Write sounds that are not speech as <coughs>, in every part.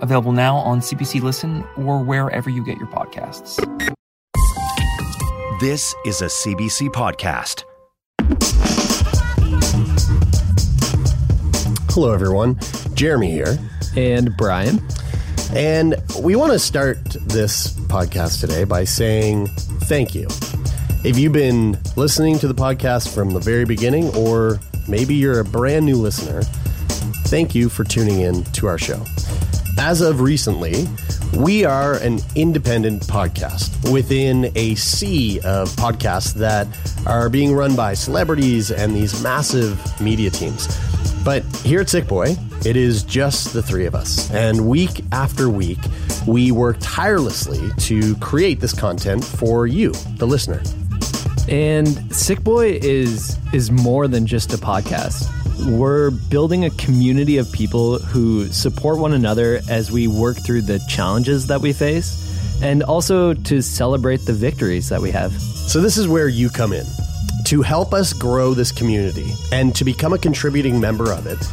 available now on CBC Listen or wherever you get your podcasts. This is a CBC podcast. Hello, everyone. Jeremie here. And Brian. And we want to start this podcast today by saying thank you. If you've been listening to the podcast from the very beginning, or maybe you're a brand new listener, thank you for tuning in to our show. As of recently, we are an independent podcast within a sea of podcasts that are being run by celebrities and these massive media teams. But here at Sick Boy, it is just the three of us. And week after week, we work tirelessly to create this content for you, the listener. And Sick Boy is is more than just a podcast. We're building a community of people who support one another as we work through the challenges that we face and also to celebrate the victories that we have. So this is where you come in. To help us grow this community and to become a contributing member of it,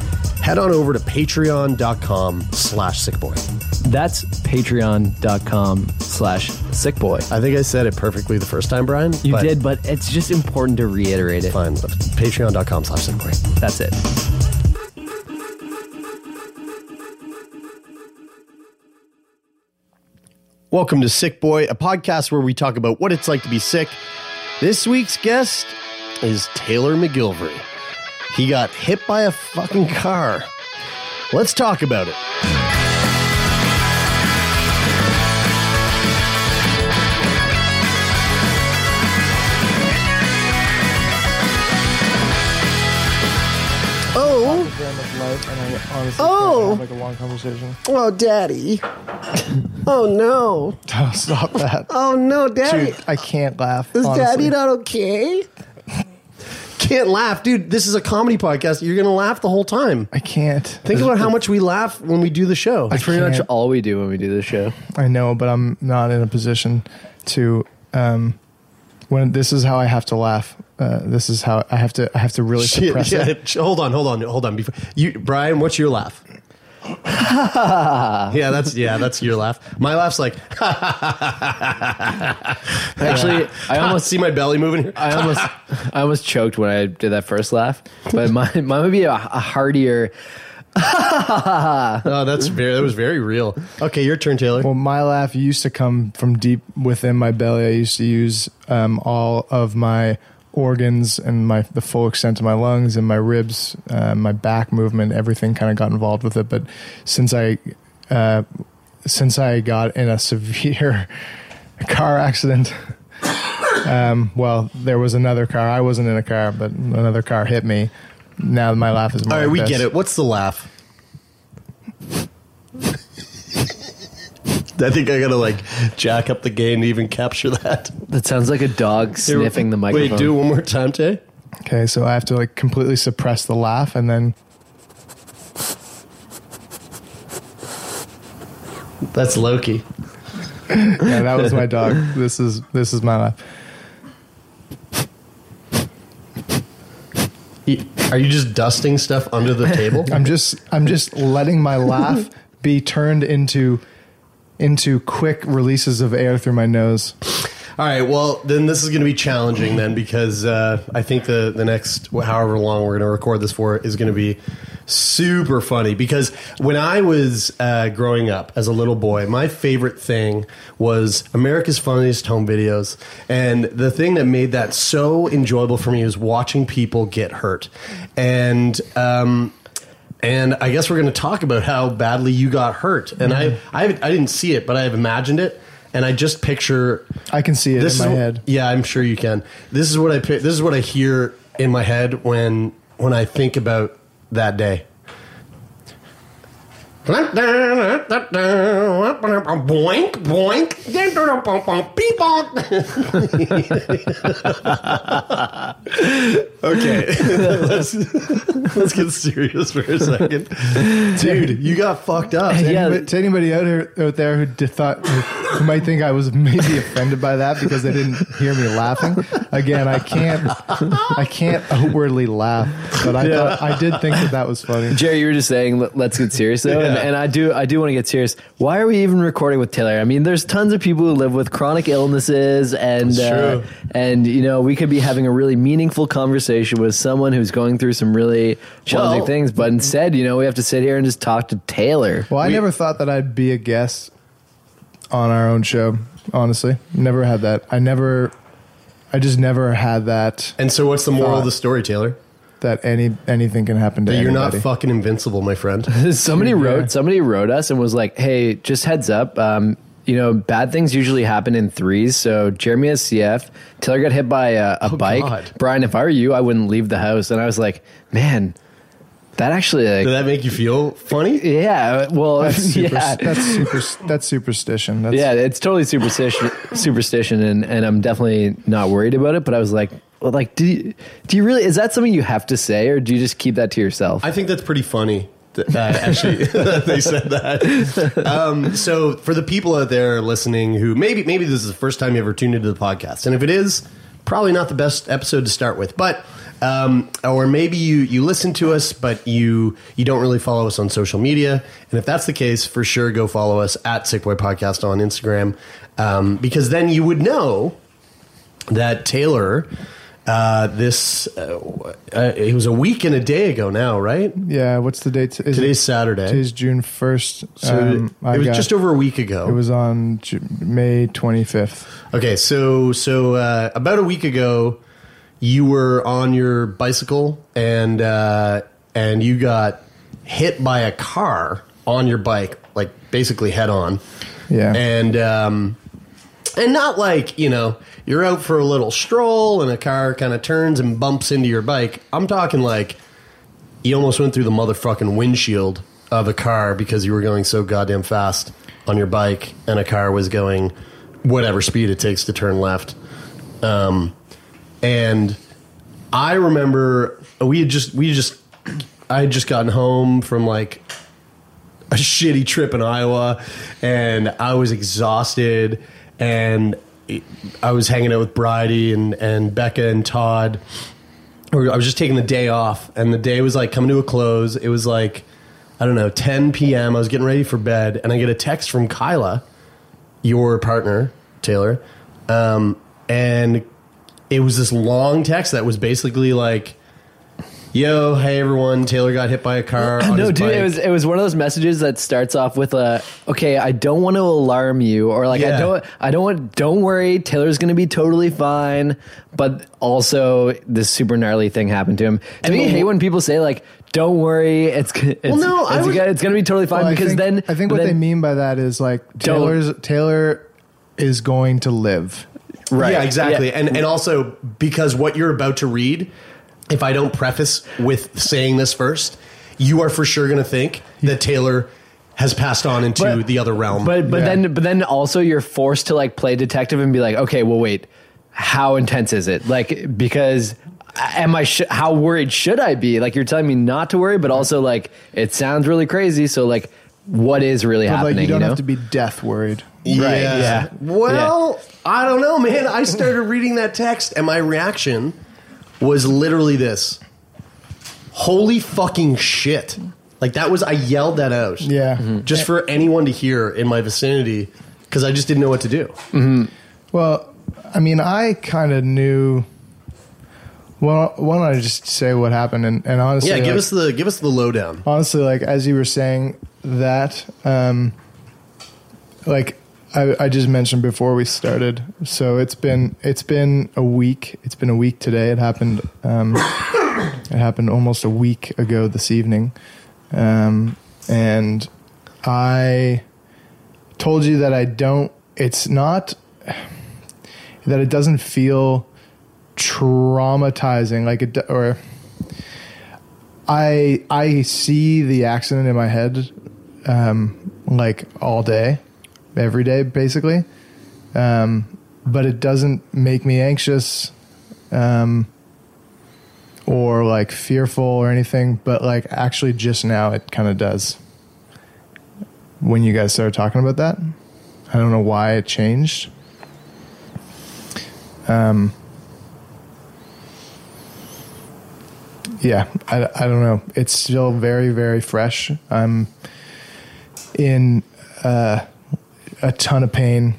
head on over to patreon.com slash sickboy. That's patreon.com slash sickboy. I think I said it perfectly the first time, Brian. You but did, but it's just important to reiterate it. Fine. Patreon.com slash sickboy. That's it. Welcome to Sick Boy, a podcast where we talk about what it's like to be sick. This week's guest is Taylor MacGillivary. He got hit by a fucking car. Let's talk about it. Oh, very much life, and I honestly Oh. like a long conversation. oh, daddy. Oh no. Oh, <laughs> stop that, Oh no, daddy. dude! I can't laugh. Is honestly. daddy not okay? Can't laugh, dude. This is a comedy podcast. You're gonna laugh the whole time. I can't. Think about how much we laugh when we do the show. That's pretty much can't. all we do when we do this show. I know, but I'm not in a position to. Um, when this is how I have to laugh. Uh, this is how I have to. I have to really <laughs> Shit, suppress yeah, it. hold on, hold on, hold on. Before you, Brian, what's your laugh? <laughs> yeah, that's yeah, that's your laugh. My laugh's like <laughs> Actually, I almost see my belly moving here. I almost I almost choked when I did that first laugh. But mine <laughs> mine would be a, a heartier Oh, that's very that was very real. Okay, your turn, Taylor. Well, my laugh used to come from deep within my belly. I used to use um, all of my organs and my the full extent of my lungs and my ribs, uh, my back movement, everything kind of got involved with it. But since I uh, since I got in a severe <laughs> car accident, um, well, there was another car. I wasn't in a car, but another car hit me. Now my laugh is more. All right, like we this. get it. What's the laugh? <laughs> I think I gotta like jack up the gain to even capture that. That sounds like a dog sniffing the microphone. Wait, do it one more time, Tay. Okay, so I have to like completely suppress the laugh and then That's Loki. <laughs> yeah, that was my dog. This is this is my laugh. Are you just dusting stuff under the table? <laughs> I'm just I'm just letting my laugh be turned into into quick releases of air through my nose. All right. Well, then this is going to be challenging then because uh, I think the the next however long we're going to record this for is going to be super funny because when I was uh, growing up as a little boy, my favorite thing was America's Funniest Home Videos, and the thing that made that so enjoyable for me was watching people get hurt, and. Um, and I guess we're going to talk about how badly you got hurt. And I, I, I didn't see it, but I have imagined it, and I just picture I can see it this in my head. Yeah, I'm sure you can. This is what I this is what I hear in my head when when I think about that day. Boink boink. Beep okay, <laughs> let's let's get serious for a second, dude. You got fucked up. To Yeah. anybody, to anybody out, here, out there who thought who, who might think I was maybe offended by that because they didn't hear me laughing. Again, I can't I can't outwardly laugh, but I thought I did think that that was funny. Jerry, you were just saying let- let's get serious though, and, and I do I do want to get serious. Why are we even recording with Taylor? I mean, there's tons of people who live with chronic illnesses, and uh, and you know we could be having a really meaningful conversation with someone who's going through some really challenging Well- things, but instead, you know, we have to sit here and just talk to Taylor. Well, I never thought that I'd be a guest on our own show. Honestly, never had that. I never, I just never had that. And so, what's the moral of the story, Taylor? That any anything can happen to you. You're not fucking invincible, my friend. <laughs> somebody Yeah. wrote somebody wrote us and was like, "Hey, just heads up, um, you know, bad things usually happen in threes. So Jeremy has CF, Taylor got hit by a, a bike. Oh, God. Brian, if I were you, I wouldn't leave the house." And I was like, "Man, that actually, like, Did that make you feel funny? yeah, well, That's super. <laughs> yeah." That's super. That's superstition. That's, yeah, it's totally superstition, superstition, and, and I'm definitely not worried about it. But I was like, well, like, do you, do you really? Is that something you have to say, or do you just keep that to yourself? I think that's pretty funny. That, actually, <laughs> they said that. Um, so, for the people out there listening, who maybe maybe this is the first time you ever tuned into the podcast, and if it is, probably not the best episode to start with, but um, or maybe you you listen to us, but you you don't really follow us on social media, and if that's the case, for sure, go follow us at Sick Boy Podcast on Instagram, um, because then you would know that Taylor. Uh, this uh, uh, it was a week and a day ago now, right? Yeah. What's the date? Is Today's it, Saturday. Today's June first. so um, it, it was got- just over a week ago. It was on Ju- May twenty fifth. okay, so so uh, about a week ago, you were on your bicycle and uh, and you got hit by a car on your bike, like basically head on. Yeah. and um, and not like you know you're out for a little stroll and a car kind of turns and bumps into your bike. I'm talking like you almost went through the motherfucking windshield of a car because you were going so goddamn fast on your bike and a car was going whatever speed it takes to turn left. Um, and I remember we had just we just I had just gotten home from like a shitty trip in Iowa, and I was exhausted, and I was hanging out with Bridie and and Becca and Todd. I was just taking the day off, and the day was like coming to a close. It was like I don't know, 10 p.m. I was getting ready for bed, and I get a text from Kyla, your partner, Taylor, um, and it was this long text that was basically like, "Yo, hey everyone, Taylor got hit by a car." <clears throat> On no, dude, bike. it was it was one of those messages that starts off with a okay, I don't want to alarm you, or like Yeah. I don't I don't want don't worry, Taylor's gonna be totally fine, but also this super gnarly thing happened to him. To me, I hate when people say like, "Don't worry, it's it's, no, I it's, was- gonna, it's gonna be totally fine," Well, I because think, then I think what then- they mean by that is like Taylor's Taylor is going to live. right, Yeah, exactly. Yeah. And and also because what you're about to read, if I don't preface with saying this first, you are for sure going to think that Taylor has passed on into But- the other realm. But but Yeah. then but then also you're forced to like play detective and be like, okay, well wait, how intense is it? Like because am I sh- how worried should I be? Like you're telling me not to worry, but also like it sounds really crazy. So like, what is really But happening? like you don't know? have to be death worried. Right, yeah. Well, I don't know, man. I started reading that text, and my reaction was literally this: "Holy fucking shit!" Like that was I yelled that out. Yeah. Mhm. just for anyone to hear in my vicinity because I just didn't know what to do. Well, I mean, I kind of knew. Well, why don't I just say what happened? And, and honestly, Yeah, give like- us the give us the lowdown. honestly, like as you were saying that, um, like I, I just mentioned before we started. So it's been it's been a week. It's been a week today. It happened. Um, <coughs> it happened almost a week ago this evening, um, and I told you that I don't. It's not that it doesn't feel traumatizing like it or I I see the accident in my head um, like all day, every day, basically. Um, but it doesn't make me anxious um, or like fearful or anything. But like actually, just now, it kind of does. When you guys started talking about that, I don't know why it changed. Um, yeah, I, I don't know. It's still very, very fresh. I'm in uh, a ton of pain.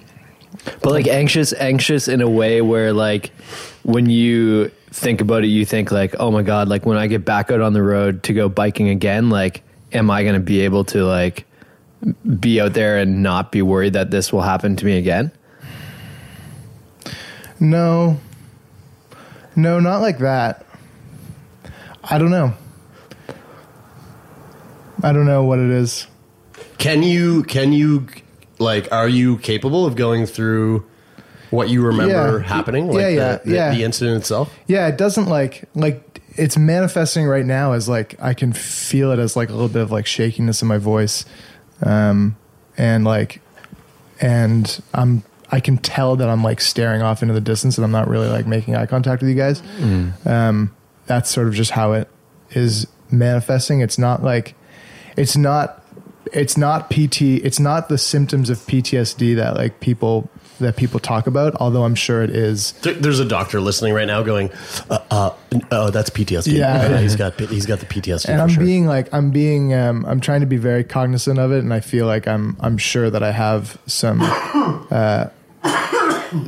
But like anxious, anxious in a way where like when you think about it, you think like, oh my god, like when I get back out on the road to go biking again, like, am I going to be able to like be out there and not be worried that this will happen to me again? No, no, not like that. I don't know. I don't know what it is. Can you can you like are you capable of going through what you remember Yeah. happening? Yeah, Like the- yeah, the, yeah. the incident itself? Yeah, it doesn't like like it's manifesting right now as like I can feel it as like a little bit of like shakiness in my voice, um, and like, and I'm I can tell that I'm like staring off into the distance and I'm not really like making eye contact with you guys. Um, that's sort of just how it is manifesting. It's not like it's not it's not PT. It's not the symptoms of PTSD that like people that people talk about. Although I'm sure it is. There- There's a doctor listening right now going, uh, uh, "Oh, that's PTSD. Yeah. he's got he's got the PTSD." and I'm sure. being like I'm being um, I'm trying to be very cognizant of it, and I feel like I'm I'm sure that I have some <coughs> uh,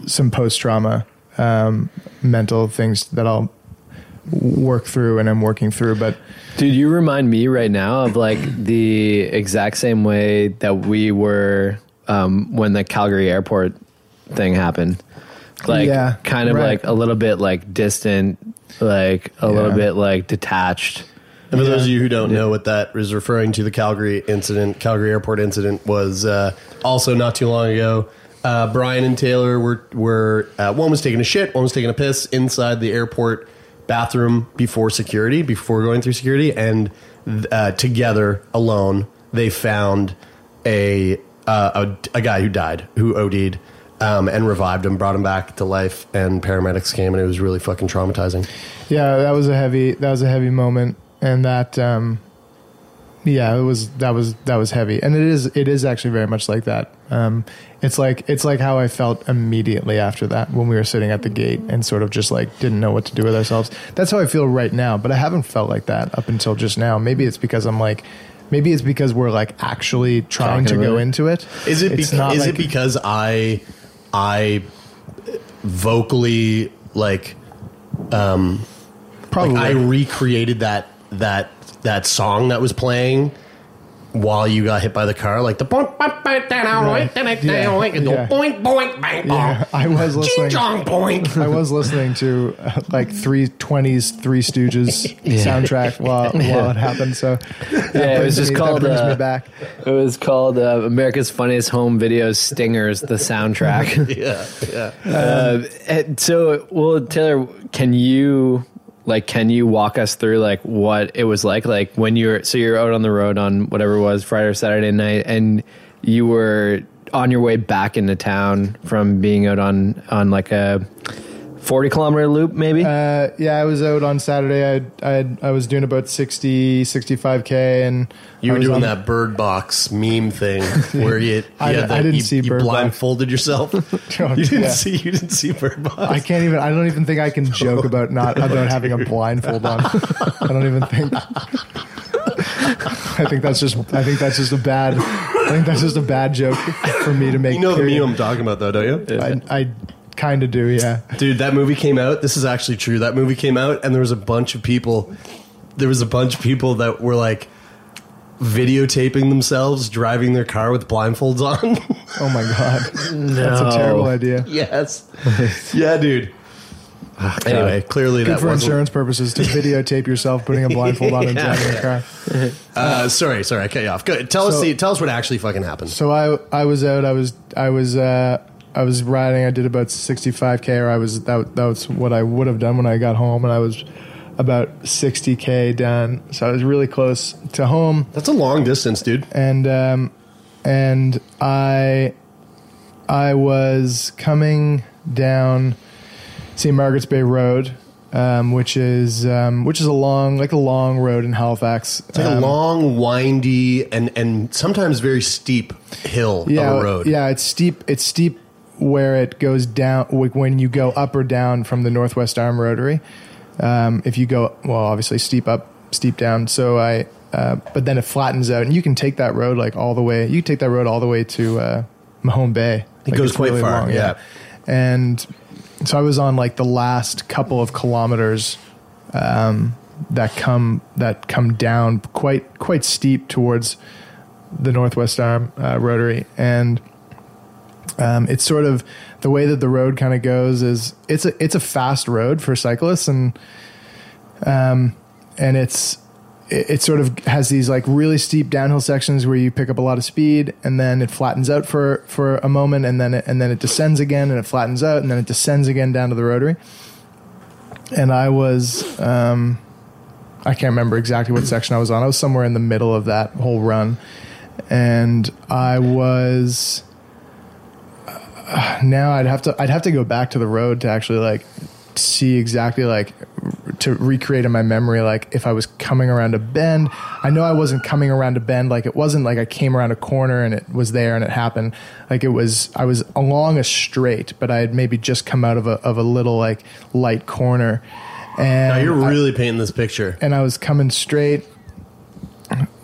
some post trauma um, mental things that I'll work through, and I'm working through. But Dude, you remind me right now of like the exact same way that we were um, when the Calgary airport thing happened. Like, Yeah, kind of right. like a little bit like distant, like a little bit like detached. And for those of you who don't know what that is referring to, the Calgary incident, Calgary airport incident, was uh, also not too long ago. Uh, Brian and Taylor were were uh, one was taking a shit, one was taking a piss inside the airport bathroom before security, before going through security, and uh, together alone they found a, uh, a a guy who died, who OD'd. Um, and revived him, brought him back to life, and paramedics came, and it was really fucking traumatizing. yeah, that was a heavy that was a heavy moment, and that um, yeah, it was that was that was heavy, and it is it is actually very much like that. Um, it's like it's like how I felt immediately after that when we were sitting at the gate and sort of just like didn't know what to do with ourselves. That's how I feel right now, but I haven't felt like that up until just now. Maybe it's because I'm like. Maybe it's because we're like actually trying Talking to go it. into it. Is it It's beca- is like- it because I I vocally like um Probably. like I recreated that that that song that was playing while you got hit by the car like the boink boink boink down Right. Yeah. down and the Yeah. boink boink bang Yeah, I was listening. chong boink <laughs> I was listening to uh, like three twenties, Three Stooges <laughs> soundtrack while <laughs> while it happened. So that Yeah, it was just me- called that brings me uh, back. It was called uh, America's Funniest Home Videos Stingers, the soundtrack. yeah yeah uh, and so, well, Taylor, can you like can you walk us through like what it was like? Like when you're so you're out on the road on whatever it was Friday or Saturday night and you were on your way back into town from being out on on like a 40 kilometer loop maybe Uh, yeah, I was out on Saturday. I I I was doing about 60, 65 k, and you I were doing on- that bird box meme thing <laughs> where you, you I- had that, I didn't you, see you Bird Box. blindfolded yourself <laughs> Oh, you didn't yeah. see you didn't see bird box I can't even. I don't even think I can joke about not <laughs> about having a blindfold on. I don't even think. I think that's just. I think that's just a bad. I think that's just a bad joke for me to make. you know the meme I'm talking about though don't you I, I kind of do. Yeah. Dude, that movie came out. This is actually true. That movie came out, and there was a bunch of people. There was a bunch of people that were like videotaping themselves driving their car with blindfolds on. Oh my god. That's a terrible idea. yes. yeah, dude. Anyway, clearly Good that for wasn't. insurance purposes to <laughs> videotape yourself putting a blindfold on and Yeah. driving your car. Uh, sorry, sorry, I cut you off. Good. Tell us So- the tell us what actually fucking happened. So I I was out. I was I was uh, I was riding. I did about sixty five k, or I was that that was what I would have done when I got home, and I was about 60k done. So I was really close to home. That's a long distance, dude. and um, and I I was coming down St. Margaret's Bay Road, um, which is um, which is a long like a long road in Halifax. It's like a Um, long, windy, and and sometimes very steep hill yeah, of a road. Yeah, it's steep. It's steep where it goes down like when you go up or down from the Northwest Arm Rotary. Um, if you go well, obviously steep up, steep down. So I, uh, but then it flattens out, and you can take that road like all the way. You take that road all the way to uh, Mahone Bay. It Like, goes quite far, yeah. And so I was on like the last couple of kilometers um, that come that come down quite quite steep towards the Northwest Arm uh, Rotary, and um, it's sort of the way that the road kind of goes is it's a it's a fast road for cyclists, and um, and it's it, it sort of has these like really steep downhill sections where you pick up a lot of speed, and then it flattens out for for a moment, and then it, and then it descends again, and it flattens out, and then it descends again down to the rotary. And I was um, I can't remember exactly what section I was on. I was somewhere in the middle of that whole run, and I was <sighs> now I'd have to I'd have to go back to the road to actually like see exactly like to recreate in my memory like if I was coming around a bend. I know I wasn't coming around a bend like it wasn't like I came around a corner and it was there and it happened. Like it was I was along a straight, but I had maybe just come out of a of a little like light corner. And Now you're I- really painting this picture. and I was coming straight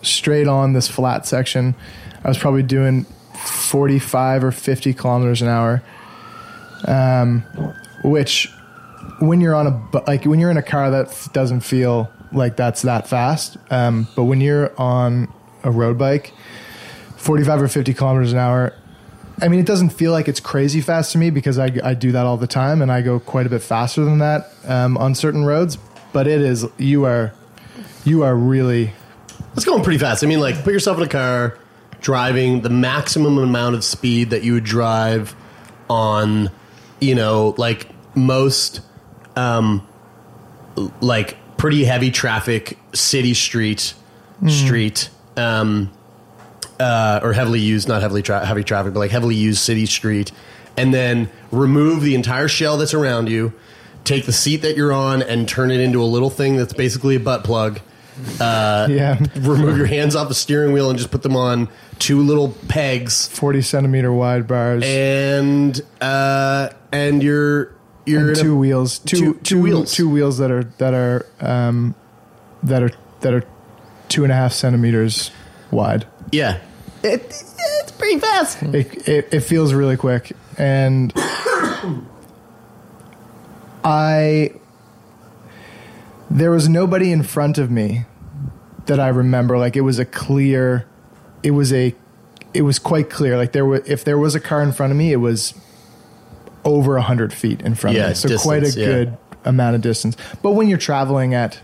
straight on this flat section. I was probably doing 45 or 50 kilometers an hour. Um, which when you're on a like when you're in a car that doesn't feel like that's that fast. Um, but when you're on a road bike, 45 or 50 kilometers an hour, I mean, it doesn't feel like it's crazy fast to me because I, I do that all the time and I go quite a bit faster than that um, on certain roads. But it is you are you are really It's going pretty fast. I mean, like, put yourself in a car, driving the maximum amount of speed that you would drive on, you know, like most, um, like pretty heavy traffic city street, street, um, uh, or heavily used, not heavily tra- heavy traffic, but like heavily used city street, and then remove the entire shell that's around you, take the seat that you're on, and turn it into a little thing that's basically a butt plug. Uh, yeah. remove your hands off the steering wheel and just put them on two little pegs. 40 centimeter wide bars. And uh and you're you're and in a- two wheels. Two, two- two wheels. two wheels that are that are um, that are that are two and a half centimeters wide. yeah. It, it's pretty fast. It, it, it feels really quick, and <coughs> I there was nobody in front of me that I remember. Like it was a clear, it was a, it was quite clear. Like there were, if there was a car in front of me, it was over a hundred feet in front Yeah, of me. So quite a yeah. good amount of distance. But when you're traveling at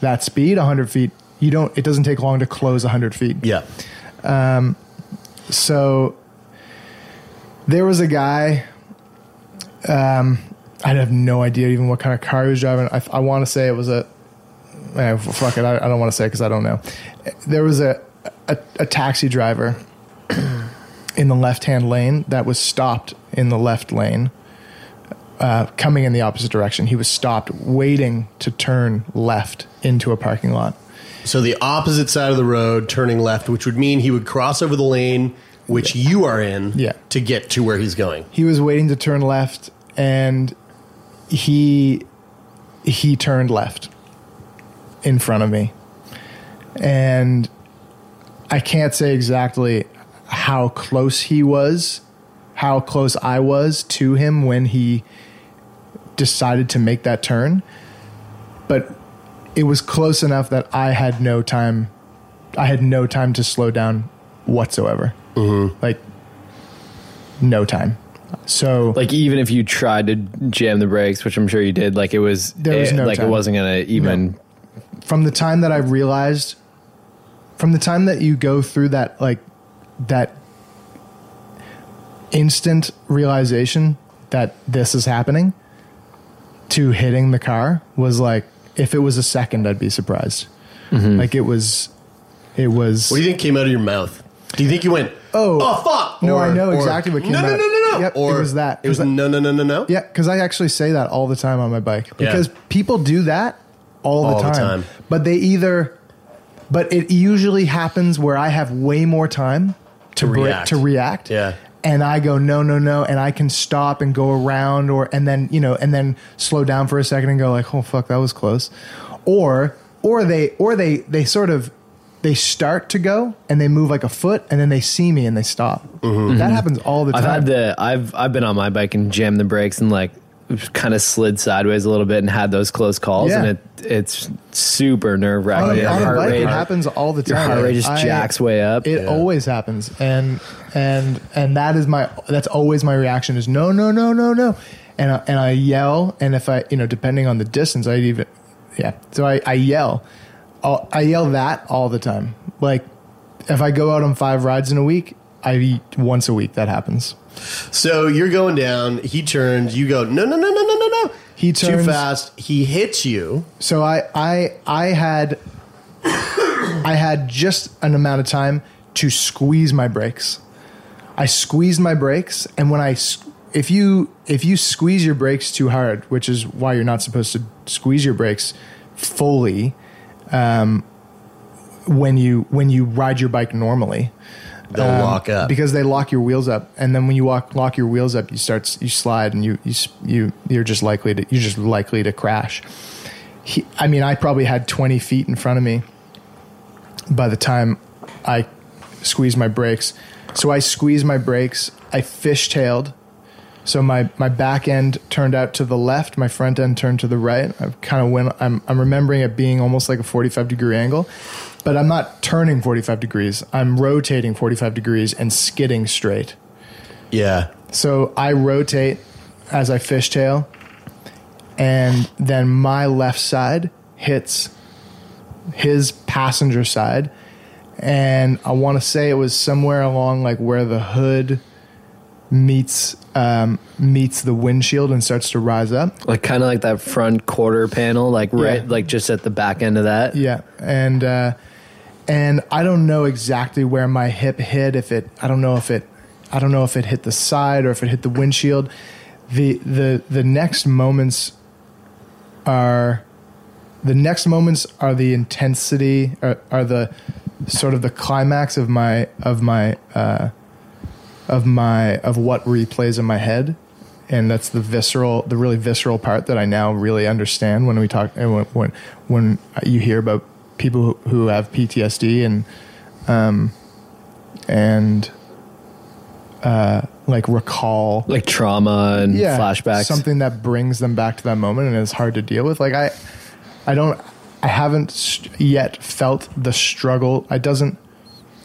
that speed, a hundred feet, you don't. It doesn't take long to close a hundred feet. yeah Um, So there was a guy. Um, I have no idea even what kind of car he was driving. I, I want to say it was a. Eh, fuck it, I, I don't want to say because I don't know. There was a, a a taxi driver <clears throat> in the left hand lane that was stopped in the left lane, uh, coming in the opposite direction. He was stopped, waiting to turn left into a parking lot. so the opposite side of the road turning left which would mean he would cross over the lane which you are in Yeah. to get to where he's going he was waiting to turn left and he he turned left in front of me. And i can't say exactly how close he was how close i was to him when he decided to make that turn but it was close enough that i had no time i had no time to slow down whatsoever. Mm-hmm. Like no time so Like even if you tried to jam the brakes, which I'm sure you did, like it was, There was it- no like time. it wasn't gonna even. from the time that I realized, from the time that you go through that like that instant realization that this is happening to hitting the car was like if it was a second, I'd be surprised. Mm-hmm. Like it was, it was. What do you think came out of your mouth? Do you think you went, Oh. oh fuck? No, I know exactly what came no, No, out. no, no, no. Yep, it was that. It was It no, no, no, no, no. Yeah, because I actually say that all the time on my bike Yeah. because people do that all, All the, the time. time. But they either, but it usually happens where I have way more time to To break- react. to react. Yeah. And I go no no no, and I can stop and go around, or and then you know, and then slow down for a second and go like, oh fuck, that was close, or or they or they they sort of they start to go and they move like a foot and then they see me and they stop. Mm-hmm. That mm-hmm. happens all the time. I've had the I've I've been on my bike and jammed the brakes and like kind of slid sideways a little bit and had those close calls Yeah. and it it's super nerve wracking. on a bike, it happens all the time. Your heart rate just I- jacks way up. It always happens, and and and that is my that's always my reaction is no no no no no, and I, and I yell, and if I you know depending on the distance, I even yeah, so I I yell, I'll, I yell that all the time. Like if I go out on five rides in a week, I eat once a week that happens. So you're going down. He turns. You go no, no, no, no, no, no, no. He turns too fast. He hits you. So I I I had I had just an amount of time to squeeze my brakes. I squeezed my brakes, and when I, if you if you squeeze your brakes too hard, which is why you're not supposed to squeeze your brakes fully, um, when you when you ride your bike normally, They'll um, lock up. because they lock your wheels up, and then when you walk lock your wheels up, you start you slide, and you you you you're just likely to you're just likely to crash. He, I mean, I probably had 20 feet in front of me by the time I squeezed my brakes. So I squeezed my brakes. I fishtailed. So my, my back end turned out to the left. My front end turned to the right. I kind of went. I'm I'm remembering it being almost like a 45 degree angle, but I'm not turning 45 degrees. I'm rotating 45 degrees and skidding straight. Yeah. So I rotate as I fishtail, and then my left side hits his passenger side, and I want to say it was somewhere along like where the hood meets um, meets the windshield and starts to rise up. like kind of like that front quarter panel, like right, Yeah. like just at the back end of that. Yeah, and uh, and I don't know exactly where my hip hit. If it, I don't know if it, I don't know if it hit the side or if it hit the windshield. The the the next moments are the next moments are the intensity are, are the sort of the climax of my of my uh, of my of what replays in my head. And that's the visceral the really visceral part that I now really understand when we talk when when, when you hear about people who, who have PTSD and um and uh like recall. Like trauma and flashbacks. something that brings them back to that moment and is hard to deal with. Like i i don't i haven't yet felt the struggle. It doesn't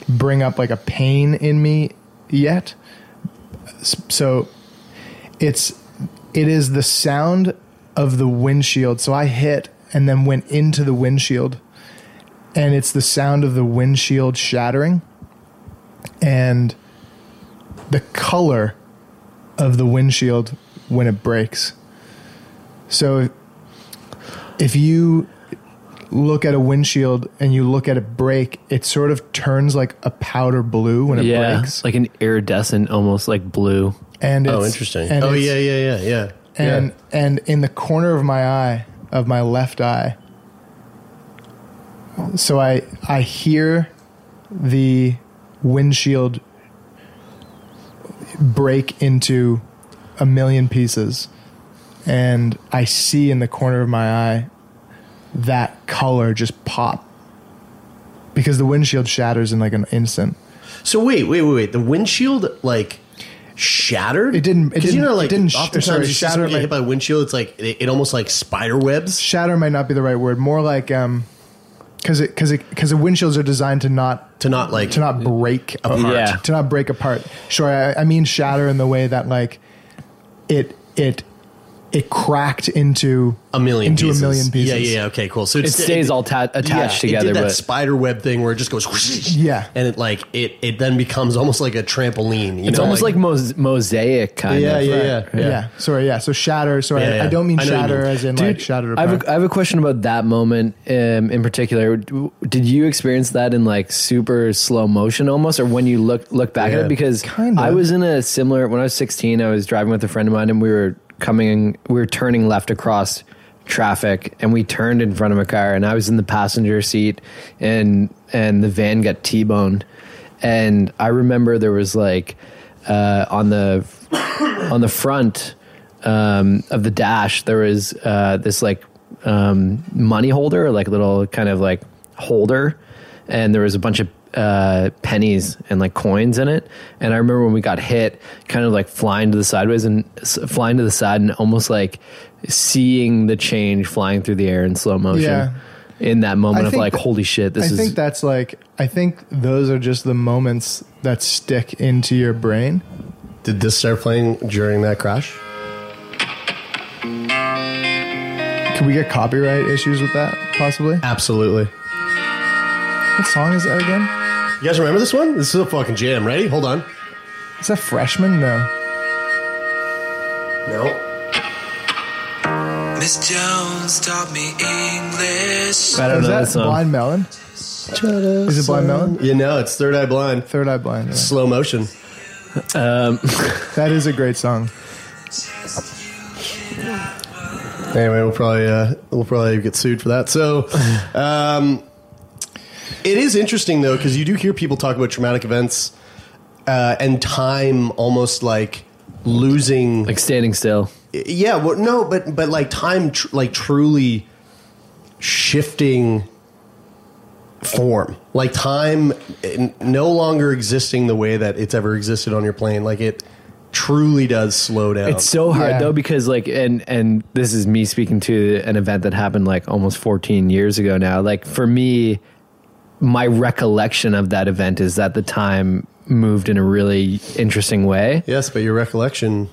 bring up like a pain in me yet so it's it is the sound of the windshield so i hit and then went into the windshield and it's the sound of the windshield shattering and the color of the windshield when it breaks. So if you look at a windshield and you look at it break, it sort of turns like a powder blue when it yeah, breaks. like an iridescent, almost like blue. And Oh, interesting. and Oh, it's- yeah, yeah, yeah, yeah. and yeah. and in the corner of my eye of my left eye so i i hear the windshield break into a million pieces and i see in the corner of my eye that color just pop because the windshield shatters in like an instant So wait, wait, wait, wait. The windshield like shattered. It didn't- it Because you didn't- know, it like didn't sh- oftentimes sorry, you shatter someone get my- hit by a windshield. It's like it, it almost like spider webs. shatter might not be the right word more like um because it because it because the windshields are designed to not To not like to not break apart. Yeah. To not break apart. Sure, I, I mean shatter in the way that like it it it cracked into a million into pieces. a million pieces. Yeah, yeah, yeah. Okay, cool. So It stays all ta- attached together, It did that but- spider web thing where it just goes. whoosh, Yeah. and it like it it then becomes almost like a trampoline. You It's know, almost like, mos- mosaic kind Yeah, of. yeah, Right. yeah, yeah, Sorry, yeah. So shatter. Sorry, Yeah, yeah. I don't mean I know what you shatter mean. as in like shattered I have, a, I have a question about that moment um, in particular. Did you experience that in like super slow motion almost, or when you look look back at it? Because Kinda. I was in a similar when I was 16. I was driving with a friend of mine, and we were coming, we were turning left across traffic, and we turned in front of a car, and I was in the passenger seat, and and the van got t-boned, and I remember there was like uh, on the on the front um, of the dash there was uh, this like um, money holder, like little kind of like holder, and there was a bunch of uh, pennies and like coins in it. And I remember when we got hit, kind of like flying to the sideways and s- flying to the side, and almost like seeing the change flying through the air in slow motion. Yeah. In that moment I of like, that- holy shit, this I is I think that's like I think those are just the moments that stick into your brain. Did this start playing during that crash? Could we get copyright issues with that? Possibly. Absolutely. What song is that again? You guys remember this one? This is a fucking jam. Ready? Hold on. Is that freshman? No. No. Miss Jones taught me English. I don't is know that that song. Blind Melon? Is it Blind Melon? You know, it's Third Eye Blind. Third Eye Blind. yeah. Slow motion. Um, <laughs> That is a great song. Anyway, we'll probably uh, we'll probably get sued for that. So, um, it is interesting though because you do hear people talk about traumatic events uh, and time almost like losing, like standing still. yeah, well, no, but but like time, tr- like truly shifting form, like time n- no longer existing the way that it's ever existed on your plane. Like it truly does slow down. It's so hard Yeah. though because like and and this is me speaking to an event that happened like almost 14 years ago now. Like for me my recollection of that event is that the time moved in a really interesting way. yes, but your recollection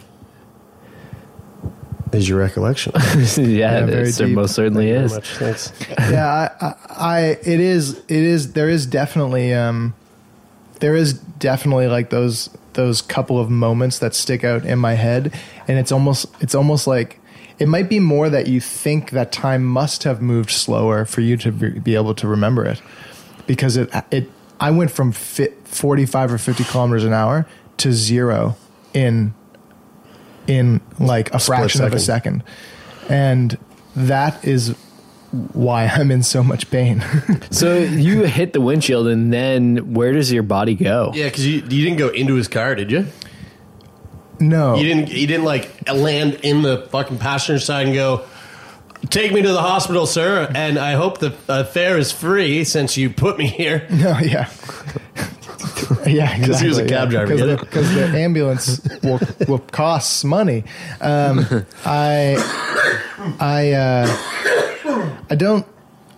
is your recollection. <laughs> yeah, very it, there most certainly Very is. Thanks. <laughs> yeah, I, I, I, it is, it is, there is definitely, um, there is definitely like those, those couple of moments that stick out in my head, and it's almost, it's almost like it might be more that you think that time must have moved slower for you to be be able to remember it, because it, it, I went from fi 45 or 50 kilometers an hour to zero in, in like a fraction of a second, and that is why I'm in so much pain. <laughs> So you hit the windshield and then where does your body go? Yeah, because you, you didn't go into his car, did you? no, You didn't. You didn't like land in the fucking passenger side and go. Take me to the hospital, sir, and I hope the uh, fare is free since you put me here. <laughs> no, yeah, <laughs> yeah, 'Cause he was a cab driver, because the, ambulance will, will costs money. Um, <laughs> I, I, uh, I don't.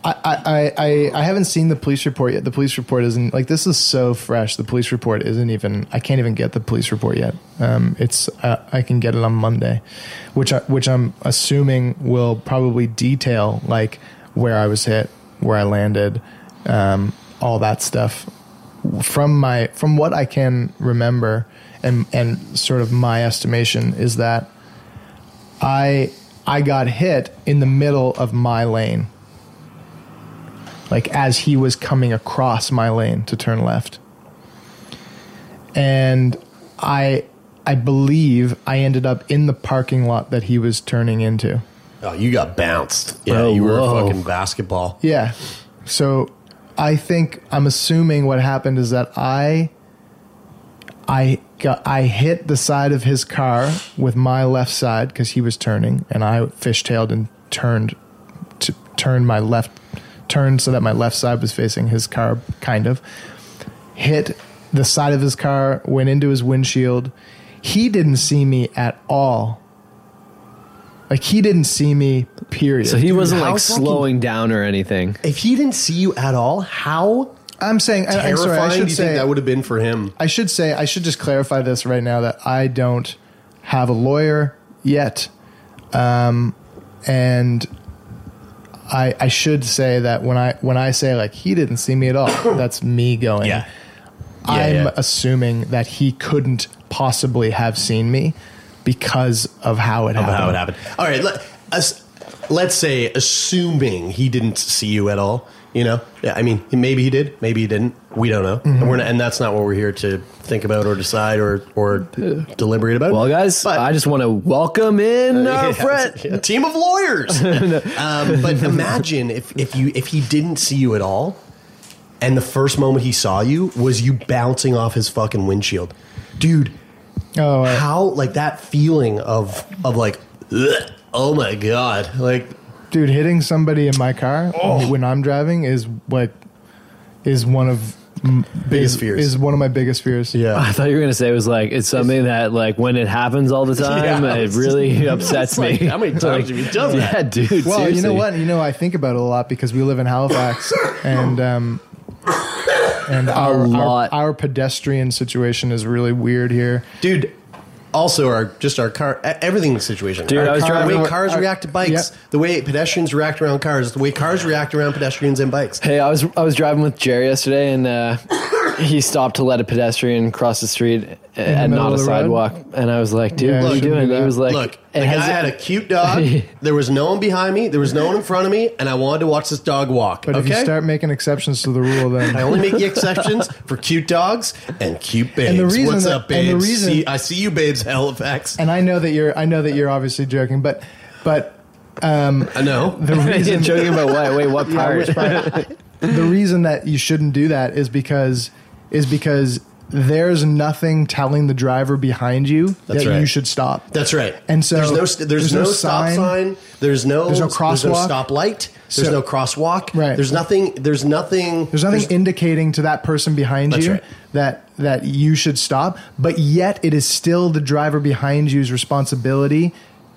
I, I, I, haven't seen the police report yet. The police report isn't like this is so fresh. The police report isn't even. I can't even get the police report yet. Um, it's uh, I can get it on Monday, which I, which I'm assuming will probably detail like where I was hit, where I landed, um, all that stuff. From my from what I can remember, and and sort of my estimation is that I I got hit in the middle of my lane. Like as he was coming across my lane to turn left. And I I believe I ended up in the parking lot that he was turning into. Oh, you got bounced. Yeah, Oh, you were whoa. a fucking basketball. Yeah. So I think I'm assuming what happened is that I I got I hit the side of his car with my left side because he was turning, and I fishtailed and turned to turned my left turned so that my left side was facing his car, kind of hit the side of his car, went into his windshield. He didn't see me at all. Like he didn't see me. Period. So he Dude, wasn't how like fucking- slowing down or anything. If he didn't see you at all, how I'm saying. I- I'm terrifying sorry. I do should you say think that would have been for him? I should say I should just clarify this right now that I don't have a lawyer yet. Um, and I I should say that when I when I say like he didn't see me at all, <coughs> that's me going. Yeah. I'm yeah. assuming that he couldn't possibly have seen me because of how it Of happened. how it happened. All right, let, us, let's say, assuming he didn't see you at all. You know, yeah. I mean, maybe he did, maybe he didn't. We don't know, Mm-hmm. and we're not, and that's not what we're here to think about or decide or or deliberate about. Well, guys, I just want to welcome in our <laughs> Yeah, friend. a team of lawyers. <laughs> um, but imagine if, if you if he didn't see you at all, and the first moment he saw you was you bouncing off his fucking windshield, dude. Oh, how like that feeling of of like, ugh, oh my god, like Dude, hitting somebody in my car Oh. when I'm driving is like is one of Biggest is, fears. Is one of my biggest fears. Yeah. I thought you were gonna say it was like it's something that like when it happens all the <laughs> time, Yeah, it really just- upsets it's like, me. how many times Like, have you done <laughs> that? Yeah, dude. Well, you know what? You know, I think about it a lot because we live in Halifax, and um, and our, our lot. our pedestrian situation is really weird here, dude. Also, our just our car, everything situation. Dude, Our I was car- driving- the way cars our- react to bikes, Yep. the way pedestrians react around cars, the way cars react around pedestrians and bikes. Hey, I was I was driving with Jerry yesterday, and uh, he stopped to let a pedestrian cross the street the and middle not a the road? sidewalk. And I was like, dude, Yeah, what are you doing? do He was like, look, it the guy had a cute dog. <laughs> there was no one behind me. There was no one in front of me, and I wanted to watch this dog walk. but if you start making exceptions to the rule, then I only make the exceptions for cute dogs and cute babes. And the reason What's that- up, and the babes? reason- See- I see you, babes. Halifax. and I know that you're I know that you're obviously joking, but but um, I know the <laughs> reason joking about what? Wait, what Yeah, part? which part? <laughs> the reason that you shouldn't do that is because is because there's nothing telling the driver behind you That's that right. you should stop. That's right. And so there's no st- there's, no, stop sign. There's no There's no There's crosswalk. no stop light. There's So- no crosswalk. Right. There's nothing. There's nothing. There's nothing indicating to that person behind you right. that that you should stop, but yet it is still the driver behind you's responsibility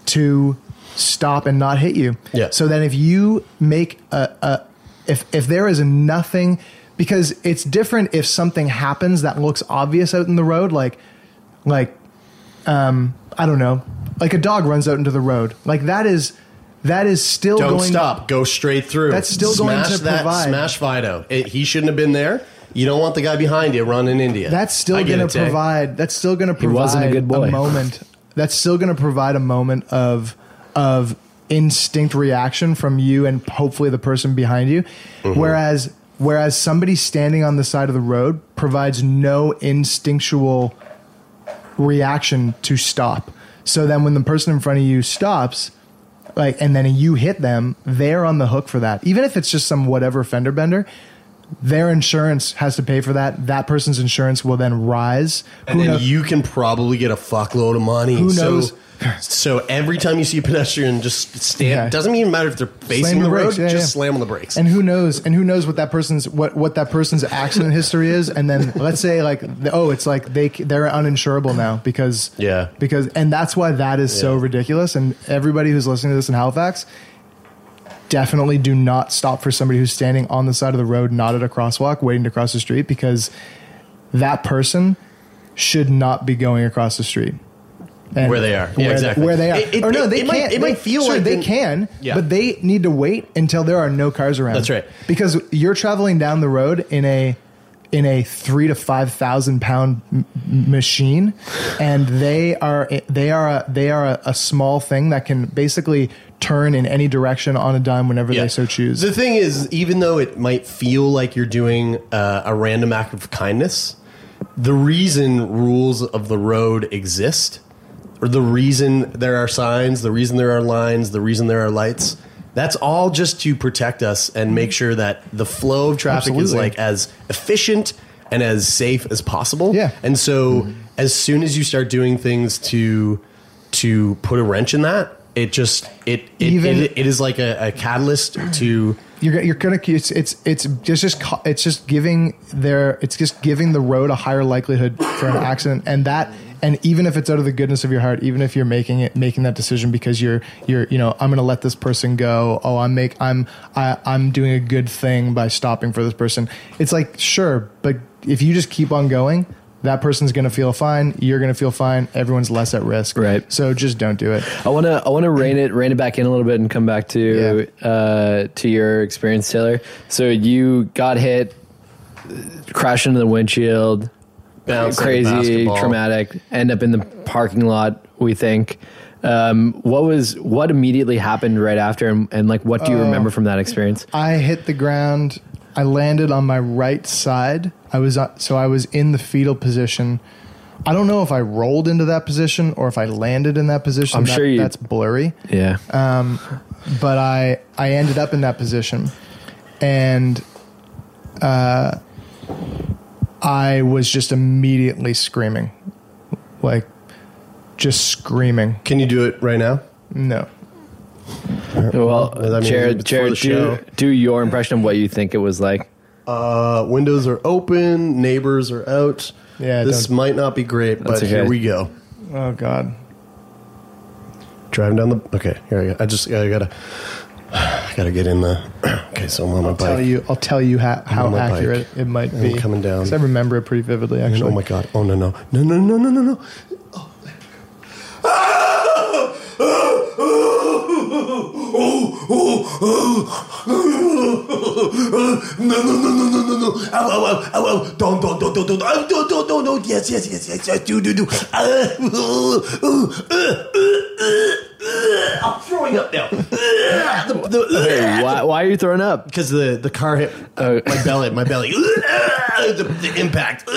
to stop and not hit you. Yeah. So then if you make a, a if if there is nothing because it's different if something happens that looks obvious out in the road like like um I don't know, like a dog runs out into the road. Like that is that is still Don't going stop. Go straight through. That's still going Smash to that, provide- Smash Fido. It- he shouldn't have been there. You don't want the guy behind you running India. That's still going to Tay. provide. That's still going to He provide wasn't a good boy. moment. That's still going to provide a moment of of instinct reaction from you and hopefully the person behind you. Mm-hmm. Whereas whereas somebody standing on the side of the road provides no instinctual reaction to stop. So then when the person in front of you stops, like and then you hit them, they're on the hook for that. Even if it's just some whatever fender bender, their insurance has to pay for that. That person's insurance will then rise. And Who then kno- you can probably get a fuckload of money. Who So- knows? So, every time you see a pedestrian, just stand. Yeah. Doesn't even matter if they're facing the, the road. yeah, just yeah. slam on the brakes. and who knows? And who knows what that person's what what that person's accident history is? And then let's say like oh, it's like they they're uninsurable now because Yeah. because and that's why that is so ridiculous. And everybody who's listening to this in Halifax. Definitely do not stop for somebody who's standing on the side of the road, not at a crosswalk, waiting to cross the street, because that person should not be going across the street. And Where they are. Yeah, where, exactly. Where they are. It- it- or no, they it can't. it might feel sure, like they they- can, Yeah. but they need to wait until there are no cars around. That's right. Because you're traveling down the road in a in a three to five thousand pound m- machine, and they are they are a, they are a, a small thing that can basically turn in any direction on a dime whenever Yeah. they so choose. The thing is, even though it might feel like you're doing uh, a random act of kindness, the reason rules of the road exist, or the reason there are signs, the reason there are lines, the reason there are lights, that's all just to protect us and make sure that the flow of traffic is like as efficient and as safe as possible. Yeah. And so, as soon as you start doing things to to put a wrench in that, it just it it, Even- it, it is like a, a catalyst to you're you're gonna it's it's it's just just it's just giving their it's just giving the road a higher likelihood for an accident. And that and even if it's out of the goodness of your heart even if you're making it making that decision because you're you're you know I'm gonna let this person go. Oh I'm make I'm I, I'm doing a good thing by stopping for this person. It's like sure but if you just keep on going that person's going to feel fine. You're going to feel fine. Everyone's less at risk. Right. So just don't do it. I want to I want to rein it rein it back in a little bit and come back to uh, to your experience, Taylor. So you got hit, crashed into the windshield, Bounced like a crazy, traumatic. End up in the parking lot. We think. Um, what was what immediately happened right after, and, and like what do you Oh. remember from that experience? I hit the ground. I landed on my right side. I was uh, so I was in the fetal position. I don't know if I rolled into that position or if I landed in that position. I'm That- sure you- that's blurry. Yeah, Um, but I I ended up in that position, and uh, I was just immediately screaming, like just screaming. Can you do it right now? No. Well, I mean, Jared, Jared, do, do your impression of what you think it was like. Uh, windows are open, neighbors are out. Yeah, this don't- might not be great, but okay. here we go. Oh God. Driving down the. Okay, here I go. I just I gotta. I <sighs> gotta get in the. <clears throat> Okay, so I'm on my I'll bike. tell you. I'll tell you how, how on my bike. accurate it might I'm be. coming down. 'Cause I remember it pretty vividly. And Actually. oh my god! Oh no no no no no no no no! <laughs> No no no no no no no! Ow ow ow ow ow! Don't don't don't don't don't! Ow, Don't don't don't don't! Yes yes yes yes yes! Do do do! I'm throwing up now. The- the- Hey, why, why are you throwing up? because the the car hit Oh. my belly, my belly, <laughs> the, the impact.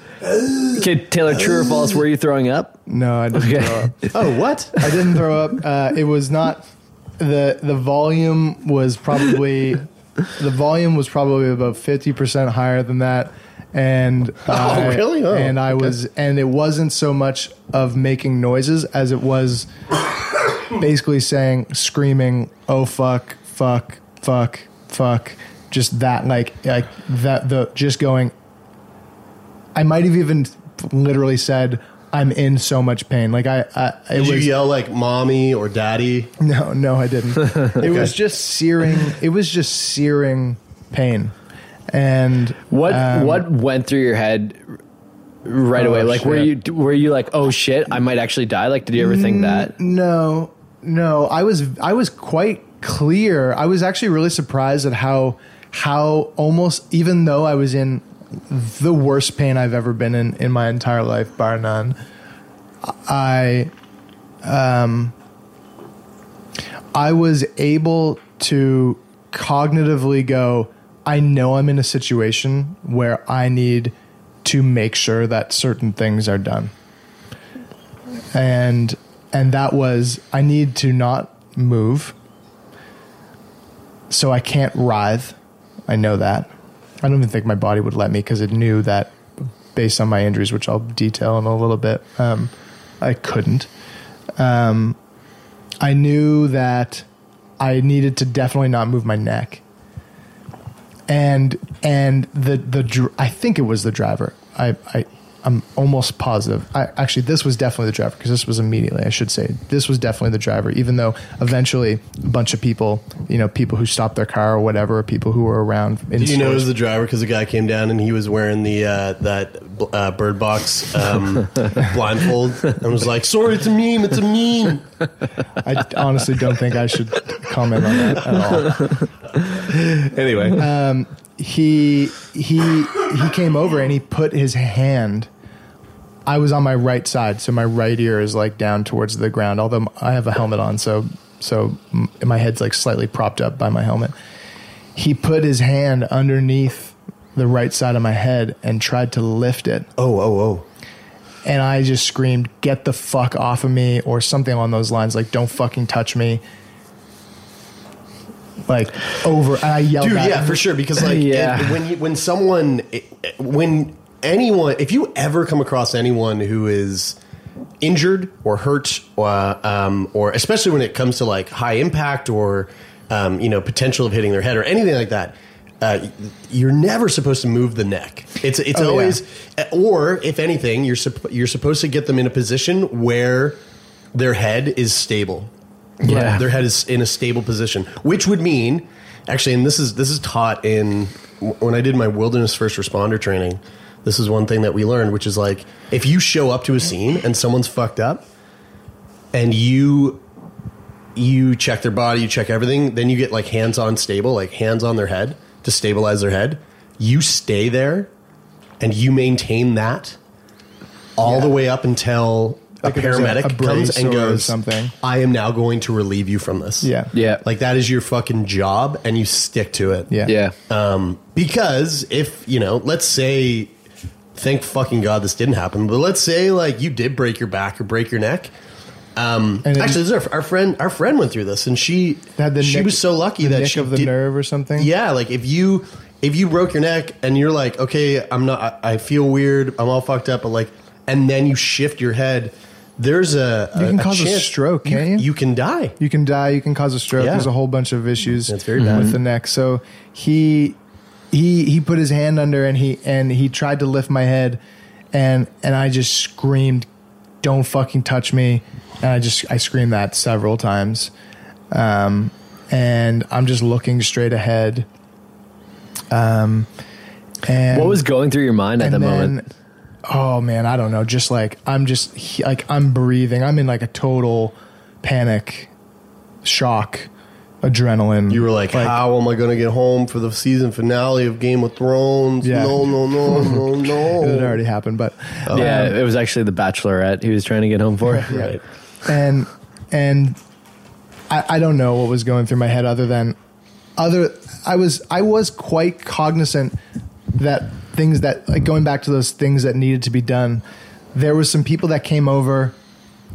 <laughs> Okay, Taylor, true or false? Were you throwing up? No, I didn't Okay. throw up. Oh, what? I didn't throw up. Uh, it was not the the volume was probably the volume was probably about fifty percent higher than that. And I, really? Oh, and I okay. was, and it wasn't so much of making noises as it was basically saying, screaming, "Oh fuck, fuck, fuck, fuck," just that, like, like that, the just going. I might have even literally said, "I'm in so much pain." Like I, I it Did you yell like "mommy" or "daddy"? no, no, I didn't. <laughs> It was just searing. It was just searing pain, and What um, what went through your head right Oh, away? Like, were you were you like, oh shit, I might actually die? Like, did you ever think that? No, no. I was I was quite clear. I was actually really surprised at how how almost even though I was in the worst pain I've ever been in in my entire life, bar none. I um I was able to cognitively go, I know I'm in a situation where I need to make sure that certain things are done. And and that was I need to not move. So I can't writhe. I know that. I don't even think my body would let me because it knew that based on my injuries, which I'll detail in a little bit, um, I couldn't. Um, I knew that I needed to definitely not move my neck. And and the the I think it was the driver. I I I'm almost positive. I actually this was definitely the driver because this was immediately. I should say this was definitely the driver. Even though eventually a bunch of people, you know, people who stopped their car or whatever, people who were around. In Did you know it was the driver because the guy came down and he was wearing the uh, that uh, bird box um, <laughs> blindfold and was like, "Sorry, it's a meme. It's a meme." I honestly don't think I should comment on that at all. <laughs> Anyway, um, he he he came over and he put his hand. I was on my right side, so my right ear is like down towards the ground. Although I have a helmet on, so so my head's like slightly propped up by my helmet. He put his hand underneath the right side of my head and tried to lift it. Oh, oh, oh. And I just screamed, "Get the fuck off of me!" or something along those lines, like "Don't fucking touch me." Like over, and I yelled, dude at yeah him. for sure because like <laughs> Yeah. it- when you, when someone when anyone if you ever come across anyone who is injured or hurt or um, or especially when it comes to like high impact or um, you know potential of hitting their head or anything like that uh, you're never supposed to move the neck. It's it's Oh, yeah. always, or if anything, you're supp- you're supposed to get them in a position where their head is stable. Yeah. their head is in a stable position, which would mean actually, and this is this is taught in when I did my wilderness first responder training. This is one thing that we learned, which is like if you show up to a scene and someone's fucked up, and you you check their body, you check everything, then you get like hands on stable, like hands on their head to stabilize their head. You stay there and you maintain that all the way up until a a- paramedic a comes and goes something. I am now going to relieve you from this. Yeah. Yeah. Like that is your fucking job and you stick to it. Yeah. Yeah. Um, because if, you know, let's say, thank fucking God this didn't happen, but let's say like you did break your back or break your neck. Um, And it- actually, this is our, our friend, our friend went through this and she, Had the she nick- was so lucky the that nick she of the did- nerve or something. yeah, like if you if you broke your neck and you're like, okay, I'm not, I, I feel weird, I'm all fucked up, but like, and then you shift your head, there's a You can a, cause a chance stroke, can't you? You can die. You can die. You can cause a stroke. Yeah. There's a whole bunch of issues That's very bad. with the neck. So he he he put his hand under and he and he tried to lift my head, and and I just screamed, "Don't fucking touch me!" And I just I screamed that several times, um, and I'm just looking straight ahead. Um, and What was going through your mind at and the then- moment? Oh man, I don't know. Just like I'm just like I'm breathing. I'm in like a total panic, shock, adrenaline. You were like, how am I going to get home for the season finale of Game of Thrones? Yeah. No, no, no, no, <laughs> no. it had already happened, but yeah, um, it was actually the Bachelorette he was trying to get home for. <laughs> Yeah. and and I, I don't know what was going through my head other than other I was I was quite cognizant that things that like going back to those things that needed to be done there was some people that came over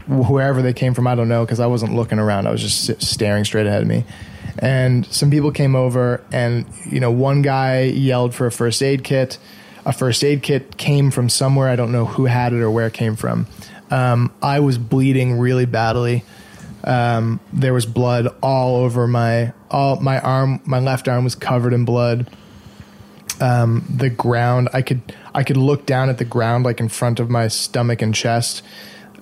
wherever they came from I don't know because I wasn't looking around I was just staring straight ahead of me. And some people came over and you know one guy yelled for a first aid kit. A first aid kit came from somewhere I don't know who had it or where it came from. Um, I was bleeding really badly. Um, there was blood all over my all my arm my left arm was covered in blood um, the ground I could I could look down at the ground like in front of my stomach and chest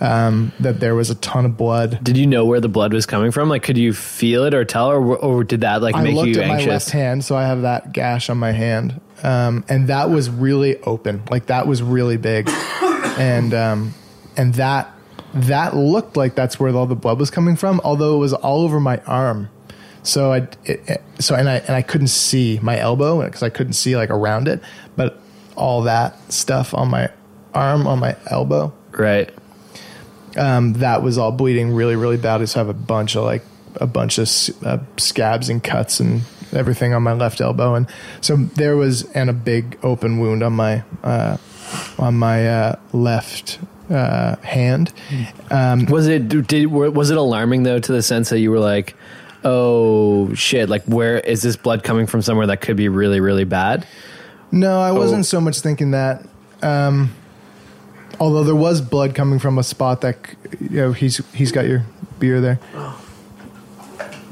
um, that there was a ton of blood Did you know where the blood was coming from? Like, could you feel it or tell, or, or did that like I make looked you at my left hand, so I have that gash on my hand, um, and that was really open. Like that was really big, <coughs> and um, and that that looked like that's where all the blood was coming from. Although it was all over my arm, so I it, so and I and I couldn't see my elbow because I couldn't see like around it, but all that stuff on my arm on my elbow Right. um, that was all bleeding really, really badly. So I have a bunch of like a bunch of uh, scabs and cuts and everything on my left elbow, and so there was and a big open wound on my uh, on my uh, left uh, hand. Um, Was it did was it alarming though to the sense that you were like, oh shit, like where is this blood coming from somewhere that could be really really bad? No, I wasn't Oh. so much thinking that. Um, although there was blood coming from a spot that you know he's he's got your beer there.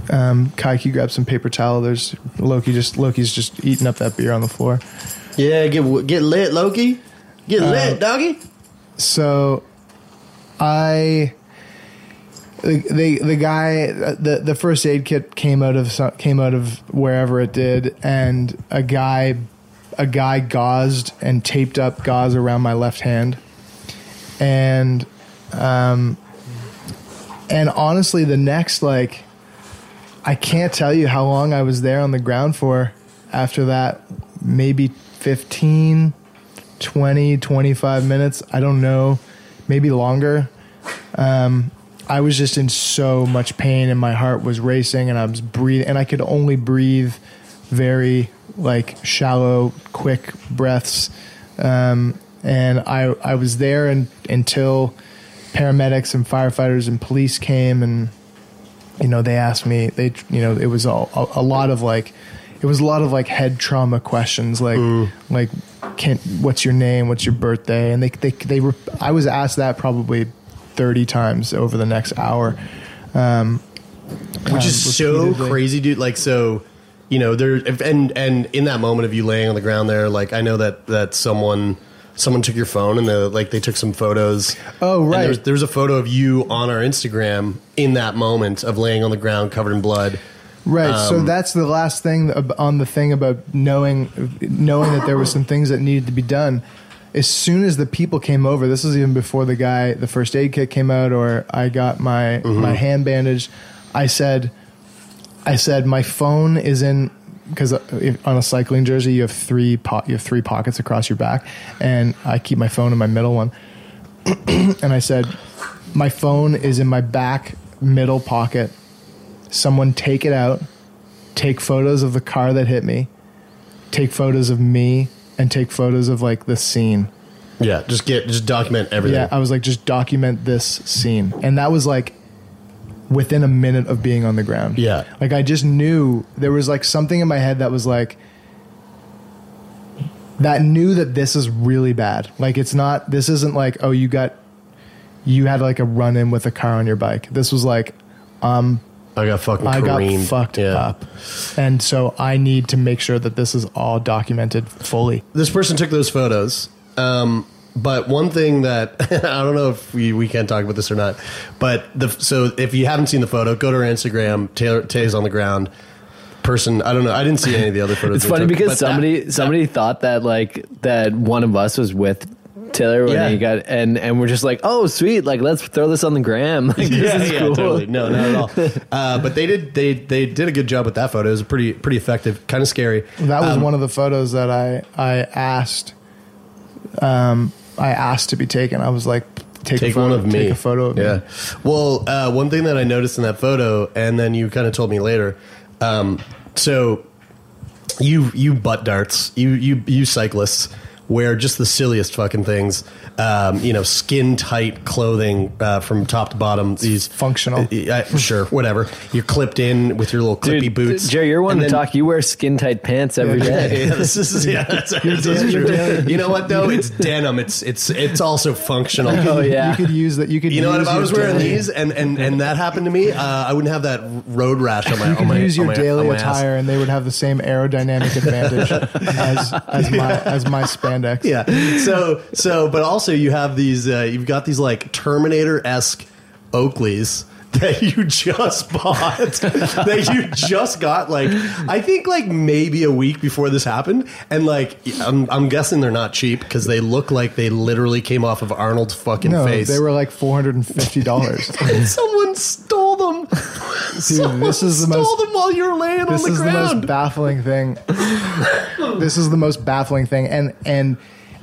Um, Kai, can you grab some paper towel? There's Loki. Just Loki's just eating up that beer on the floor. Yeah, get get lit, Loki. Get Uh, lit, doggy. So, I the the, guy the the first aid kit came out of came out of wherever it did, and a guy a guy gauzed and taped up gauze around my left hand, and um and honestly, the next like I can't tell you how long I was there on the ground for after that. Maybe 15, 20, 25 minutes. I don't know. Maybe longer. Um, I was just in so much pain and my heart was racing and I was breathing and I could only breathe very like shallow, quick breaths. Um, and I, I was there and, until paramedics and firefighters and police came and you know they asked me they you know it was all a, a lot of like it was a lot of like head trauma questions like like can what's your name? What's your birthday? And they they they were I was asked that probably 30 times over the next hour um which is um, so crazy, dude. Like so, you know, there if, and and in that moment of you laying on the ground there, like I know that that someone someone took your phone and they like they took some photos. Oh, right. there's, there's a photo of you on our Instagram in that moment of laying on the ground covered in blood. Right. so Um, that's the last thing on the thing about knowing knowing that there was some things that needed to be done. As soon as the people came over, this was even before the guy, the first aid kit came out, or I got my Mm-hmm. my hand bandaged. I said, I said my phone is in because on a cycling jersey you have three po- you have three pockets across your back, and I keep my phone in my middle one. <clears throat> and I said, my phone is in my back middle pocket someone take it out, take photos of the car that hit me, take photos of me, and take photos of like the scene. Yeah, just get just document everything. Yeah, I was like, just document this scene, and that was like within a minute of being on the ground. Yeah. like I just knew there was like something in my head that was like that knew that this is really bad. Like it's not. This isn't like oh you got you had like a run in with a car on your bike. This was like um I got fucking I got careened. fucked Yeah. up. And so I need to make sure that this is all documented fully. this person took those photos. Um, but one thing that <laughs> I don't know if we, we can talk about this or not, but the so if you haven't seen the photo, go to our Instagram. Taylor Tay's on the ground. Person, I don't know. I didn't see any of the other photos. It's they funny took, because but that- somebody somebody thought that like that one of us was with Taylor when Yeah. he got and and we're just like, oh sweet, like let's throw this on the gram. <laughs> Like, this yeah, is yeah, cool. totally. No, not at all. <laughs> Uh, but they did they they did a good job with that photo. It was pretty pretty effective. Kind of scary. That was Um, one of the photos that I I asked um I asked to be taken. I was like take, take a photo, one of me. Take a photo of yeah. me. Well, uh, one thing that I noticed in that photo, and then you kind of told me later. Um, so you you butt darts, you you you cyclists wear just the silliest fucking things. Um, you know, skin tight clothing uh, from top to bottom. These functional. Uh, sure, whatever. You're clipped in with your little clippy Dude, boots. Jerry, you're one And to then- talk. You wear skin tight pants every yeah, <laughs> day. yeah, this is yeah, that's, that's true. You know what though? It's denim. It's it's it's also functional. Oh yeah. You could use that. You could. You know what? use If I was wearing daily- these and, and, and that happened to me, uh, I wouldn't have that road rash on my you on could my use your my- daily on my ass. attire, and they would have the same aerodynamic advantage <laughs> as as my as my <laughs> spandex. Yeah. So so, but also you have these. Uh, you've got these like Terminator esque Oakleys that you just bought <laughs> that you just got like I think like maybe a week before this happened and like I'm, I'm guessing they're not cheap because they look like they literally came off of Arnold's fucking No, face. they were like four hundred and fifty dollars. <laughs> Someone stole them. <laughs> Someone this is the stole most- them while you're laying this on the is the most baffling thing. this is the most baffling thing, and and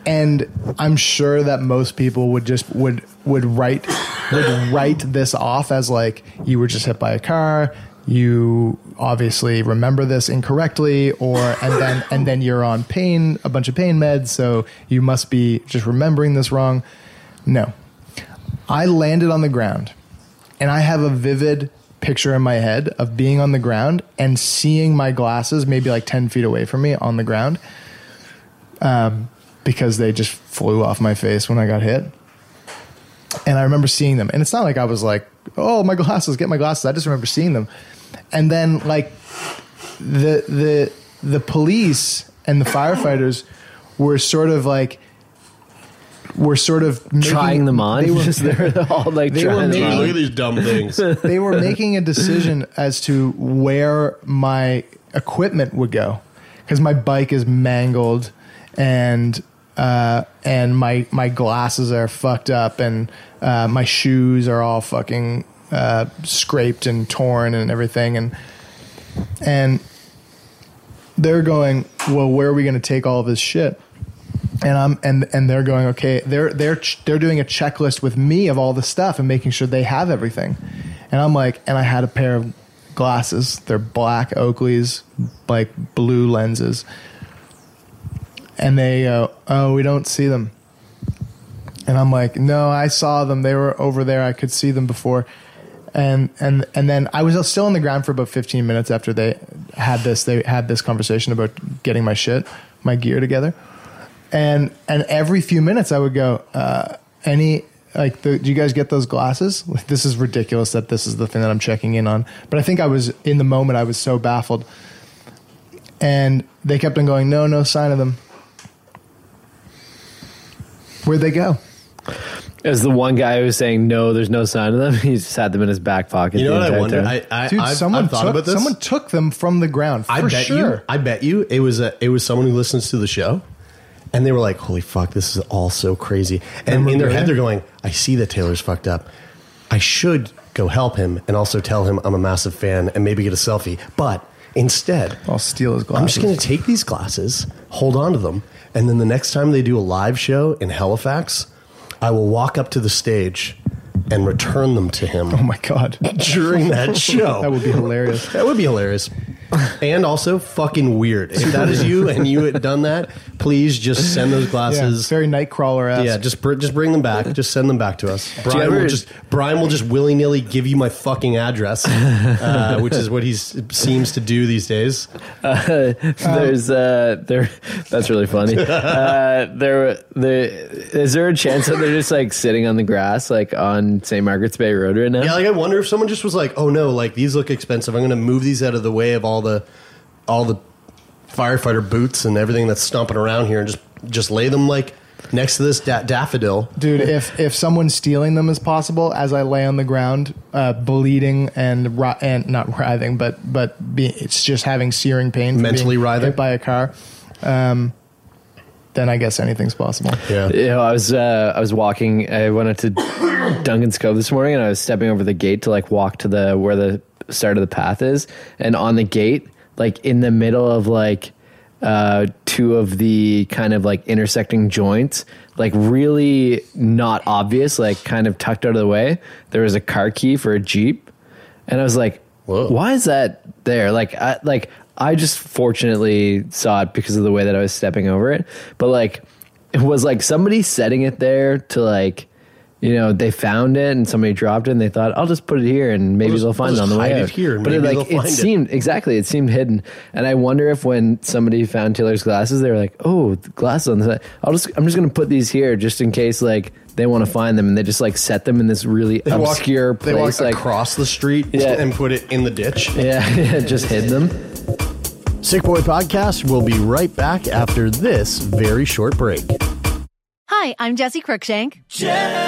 and I'm sure that most people would just would would write would write this off as like you were just hit by a car. You obviously remember this incorrectly, or and then and then you're on pain a bunch of pain meds, so you must be just remembering this wrong. No, I landed on the ground and I have a vivid picture in my head of being on the ground and seeing my glasses maybe like 10 feet away from me on the ground um, because they just flew off my face when I got hit. And I remember seeing them. And it's not like I was like, oh, my glasses, get my glasses. I just remember seeing them. And then, like, the, the, the police and the firefighters were sort of like, were sort of making, Trying them on. They were, <laughs> Just they're all like They were trying them making- on. Look at these dumb things. <laughs> they were making a decision as to where my equipment would go because my bike is mangled and uh, and my my glasses are fucked up and uh, my shoes are all fucking uh, scraped and torn and everything and and they're going well where are we going to take all of this shit and I'm and and they're going okay they're they're they're doing a checklist with me of all the stuff and making sure they have everything. And I'm like and I had a pair of glasses. They're black Oakleys like blue lenses. And they go oh we don't see them. And I'm like no I saw them. They were over there. I could see them before. And and and then I was still on the ground for about 15 minutes after they had this they had this conversation about getting my shit my gear together and and every few minutes I would go, uh, any like, the, do you guys get those glasses? Like, this is ridiculous that this is the thing that I'm checking in on. But I think I was in the moment. I was so baffled, and they kept on going, no, no sign of them. Where'd they go? As the one guy who was saying no, there's no sign of them. <laughs> He just had them in his back pocket. You know what I wonder? I, I, Dude, I've, someone I've thought took about this. someone took them from the ground. For I bet sure. you. I bet you it was a it was someone who listens to the show, and they were like, "Holy fuck, this is all so crazy." And in their head, they're going, "I see that Taylor's fucked up. I should go help him and also tell him I'm a massive fan and maybe get a selfie." But instead, I'll steal his glasses. I'm just going to take these glasses, hold on to them, and then the next time they do a live show in Halifax, I will walk up to the stage and return them to him. Oh my god! During that <laughs> show, that would be hilarious. That would be hilarious. And also fucking weird. If that is you and you had done that, please just send those glasses. Yeah, glasses. very Nightcrawler. Ass. Yeah, just br- just bring them back. Just send them back to us. Brian ever- will just Brian will just willy nilly give you my fucking address, uh, which is what he seems to do these days. Uh, there's uh, there. That's really funny. Uh, there, there is there a chance that they're just like sitting on the grass, like on St. Margaret's Bay Road right now? Yeah, like I wonder if someone just was like, "Oh no, like these look expensive. I'm going to move these out of the way of all the all the firefighter boots and everything that's stomping around here, and just just lay them like next to this da- daffodil." Dude, if if someone stealing them is possible, as I lay on the ground, uh, bleeding and ri- and not writhing, but but be, it's just having searing pain, Mentally being writhing? hit by a car, um, then I guess anything's possible. Yeah. You know, I was uh, I was walking. I went out to Duncan's Cove this morning, and I was stepping over the gate to like walk to the where the start of the path is, and on the gate, like in the middle of like uh, two of the kind of like intersecting joints, like really not obvious, like kind of tucked out of the way. There was a car key for a jeep, and I was like, "Why is that there?" Like, I like I just fortunately saw it because of the way that I was stepping over it, but like it was like somebody setting it there to like. You know, they found it and somebody dropped it, and they thought, "I'll just put it here, and maybe just- they'll find I'll it on the just way hide it here, and but it, like they'll it find it. seemed exactly, it seemed hidden, and I wonder if when somebody found Taylor's glasses, they were like, "Oh, the glasses on the side. I'll just, I'm just going to put these here just in case like they want to find them," and they just like set them in this really They walk- obscure They walk place, like across the street Yeah. and put it in the ditch. <laughs> yeah, yeah, just hid them. Sick Boy Podcast will be right back after this very short break. Hi, I'm Jesse Cruikshank. Jesse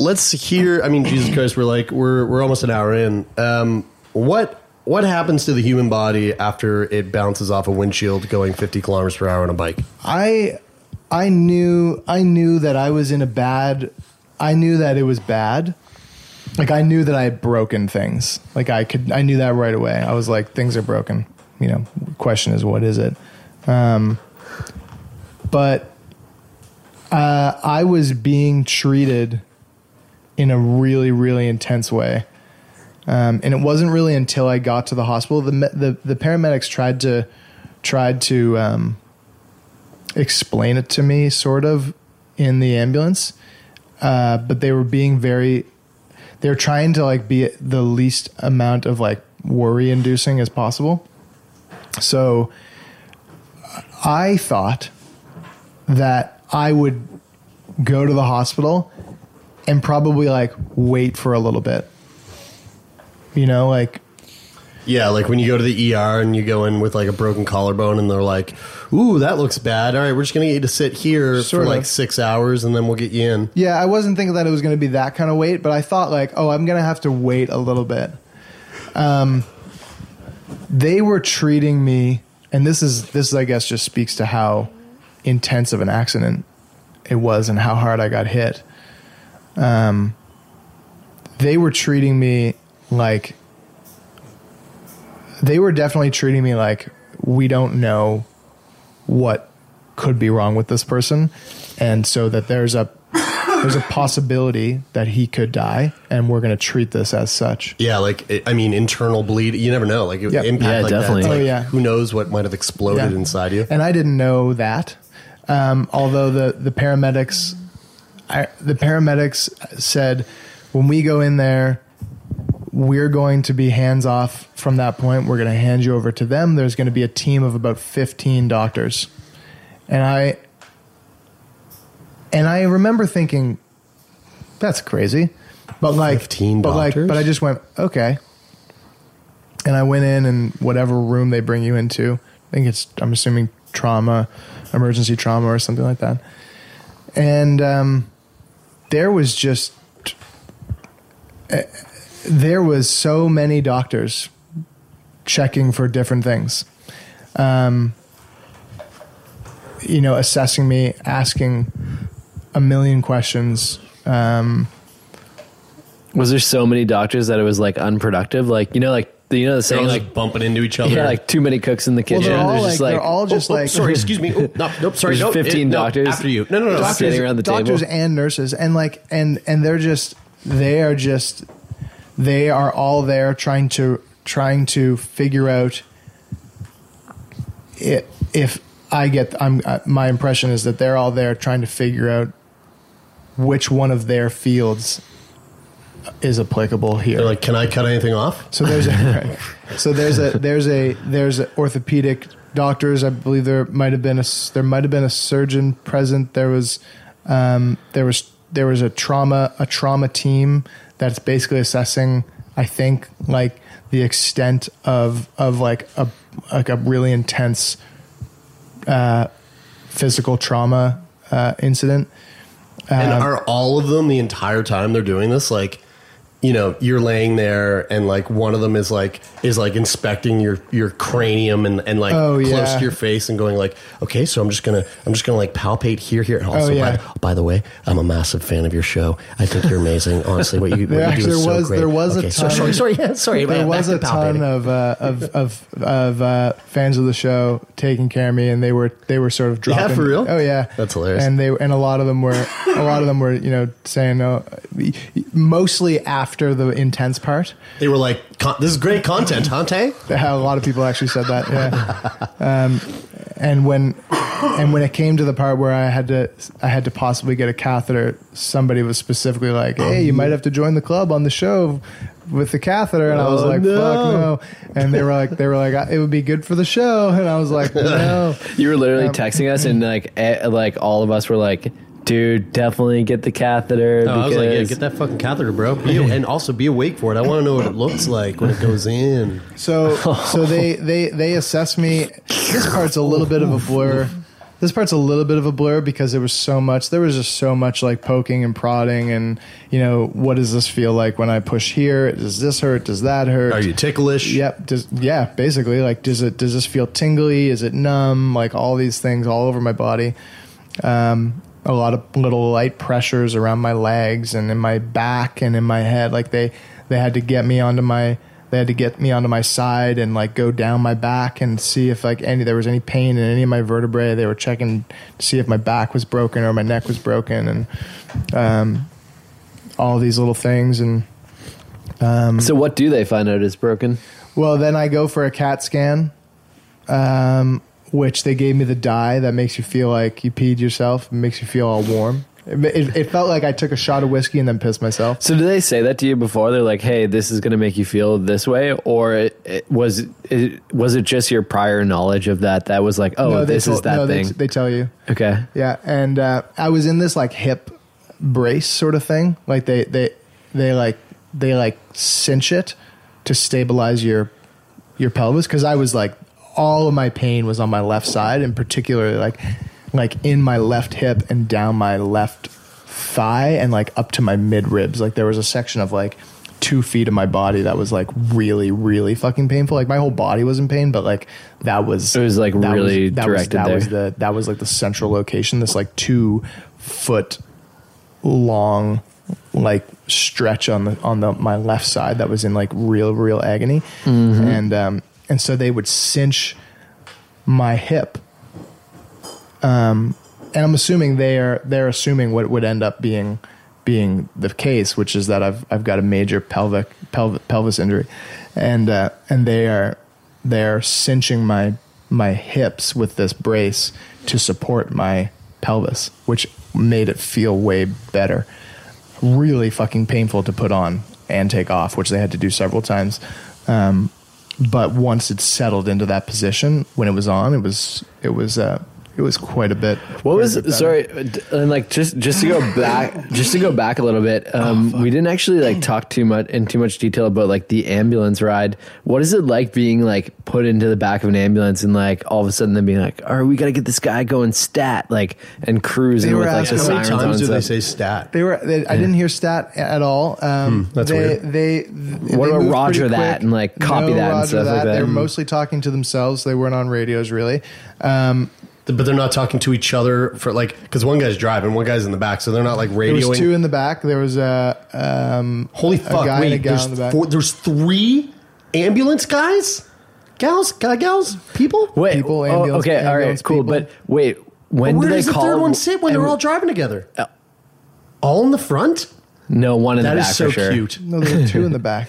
Let's hear. I mean, Jesus Christ, we're like we're we're almost an hour in. Um, what what happens to the human body after it bounces off a windshield going 50 kilometers per hour on a bike? I I knew I knew that I was in a bad I knew that it was bad. Like I knew that I had broken things. Like I could I knew that right away. I was like things are broken. You know, question is what is it? Um but uh, I was being treated in a really really intense way. Um, and it wasn't really until I got to the hospital the the the paramedics tried to tried to um, explain it to me sort of in the ambulance uh, but they were being very they were trying to like be the least amount of like worry inducing as possible so i thought that i would go to the hospital and probably like wait for a little bit you know like Yeah, like when you go to the ER and you go in with like a broken collarbone and they're like, "Ooh, that looks bad. All right, we're just gonna get you to sit here Sort for like six hours and then we'll get you in." Yeah, I wasn't thinking that it was going to be that kind of wait, but I thought like, oh, I'm going to have to wait a little bit. Um, they were treating me, and this is this I guess just speaks to how intense of an accident it was and how hard I got hit. Um, they were treating me like they were definitely treating me like we don't know what could be wrong with this person and so that there's a there's a possibility that he could die and we're going to treat this as such Yeah, like I mean, internal bleed. You never know. Like Yeah. impact, Yeah, like definitely. That, Oh, yeah. Who knows what might have exploded Yeah. inside you? and I didn't know that. Um, although the the paramedics, I, the paramedics said when we go in there, we're going to be hands off from that point. We're going to hand you over to them. There's going to be a team of about 15 doctors. And I and I remember thinking that's crazy. But like 15 but like but I just went, okay. And I went in and whatever room they bring you into, I think it's I'm assuming trauma, emergency trauma or something like that. And um there was just uh, there was so many doctors checking for different things um, you know assessing me asking a million questions um, Was there so many doctors that it was like unproductive? Like you know, like you know the They're saying all like bumping into each <laughs> other. yeah, like too many cooks in the well, kitchen. they're all There's like, just they're like all just Oh, like sorry, excuse me. Oh, no, <laughs> nope, sorry. There's no, 15 it- no, doctors. after you. No, no, no. Doctors- Sitting around the doctors table. and nurses and like and and they're just they are just they are all there trying to trying to figure out it, if I get I'm uh, my impression is that they're all there trying to figure out which one of their fields is applicable here. They're like, can I cut anything off? So there's a <laughs> right. so there's a there's a there's a orthopedic doctors. I believe there might have been a there might have been a surgeon present. There was um, there was there was a trauma a trauma team that's basically assessing. I think like the extent of of like a like a really intense uh, physical trauma uh, incident. And Um, are all of them the entire time they're doing this like you know you're laying there and like one of them is like is like inspecting your your cranium and and like Oh, close yeah. to your face and going like okay so i'm just gonna i'm just gonna like palpate here here and also Oh, yeah. by, by the way i'm a massive fan of your show i think you're amazing <laughs> honestly what you, what There you do is so was great there was okay, a ton. sorry sorry yeah, sorry There was a ton of uh, of of of uh, fans of the show taking care of me, and they were they were sort of Yeah, dropping. for real? Oh yeah, That's hilarious. And they and a lot of them were a lot of them were you know saying no, mostly after the intense part. they were like this is great content huh A lot of people actually said that. Yeah. um, and when and when it came to the part where I had to I had to possibly get a catheter, somebody was specifically like, "Hey, you might have to join the club on the show with the catheter." And I was Oh, like, no. "Fuck no!" And they were like, "They were like, it would be good for the show," and I was like, "No." <laughs> you were literally Um, texting us and like eh, like all of us were like, dude, definitely get the catheter. No, I was like, yeah, get that fucking catheter, bro. Be, <laughs> and also be awake for it. I want to know what it looks like when it goes in. So so <laughs> they they they assess me. This part's a little bit of a blur. This part's a little bit of a blur because there was so much. There was just so much like poking and prodding, and you know, what does this feel like when I push here? Does this hurt? Does that hurt? Are you ticklish? Yep. Does yeah, basically like does it does this feel tingly? Is it numb? Like all these things all over my body. Um, a lot of little light pressures around my legs and in my back and in my head. Like they they had to get me onto my they had to get me onto my side and like go down my back and see if like any there was any pain in any of my vertebrae. They were checking to see if my back was broken or my neck was broken and um, all these little things and um, so what do they find out is broken? well, then I go for a CAT scan, um, which they gave me the dye that makes you feel like you peed yourself, makes you feel all warm. It, it, it felt like I took a shot of whiskey and then pissed myself. So did they say that to you before? They're like, "Hey, this is going to make you feel this way," or it, it, was it was it just your prior knowledge of that that was like, "Oh, No, they this is that no, they- thing." They, tell you. okay, Yeah, and uh, I was in this like hip brace sort of thing. Like they they they like they like cinch it to stabilize your your pelvis because I was like all of my pain was on my left side and particularly like like in my left hip and down my left thigh and like up to my mid ribs. Like there was a section of like two feet of my body that was like really really fucking painful. Like my whole body was in pain, but like that was It was, like, that really that directed was, that there. was the that was like the central location. This like two foot long like stretch on the on the my left side that was in like real real agony Mm-hmm. and um and so they would cinch my hip. Um and i'm assuming they are they're assuming what would end up being being the case which is that i've i've got a major pelvic pelvic pelvis injury. And uh and they are they're cinching my my hips with this brace to support my pelvis which made it feel way better. Really fucking painful to put on and take off, which they had to do several times. Um, but once it settled into that position, when it was on, it was it was uh, it was quite a bit. What was quite a bit better. sorry, and like just just to go back, just to go back a little bit. Oh, Um, we didn't actually like talk too much in too much detail about like the ambulance ride. What is it like being like put into the back of an ambulance and like all of a sudden then being like, "All right, we got to get this guy going stat," like and cruising They with like the How many times and do they say stat? They were. They, I didn't hear stat at all. Um, Hmm, that's they, weird. They. What they about Roger that quick. and, like, copy No that and Roger stuff like that? They were mostly talking to themselves. They weren't on radios really. Um, But they're not talking to each other for like because one guy's driving, one guy's in the back, so they're not like radioing. there was two in the back. There was a um, Holy a fuck! guy wait, and a gal there's in the back. four, there's three ambulance guys, gals, guy, gals, people. Wait, People, oh, ambulance- okay, all right, cool. people. But wait, when Where do they does the call? third one sit when they're all driving together? all in the front. No, one in That the is back so for sure. cute. No, there were two in the back.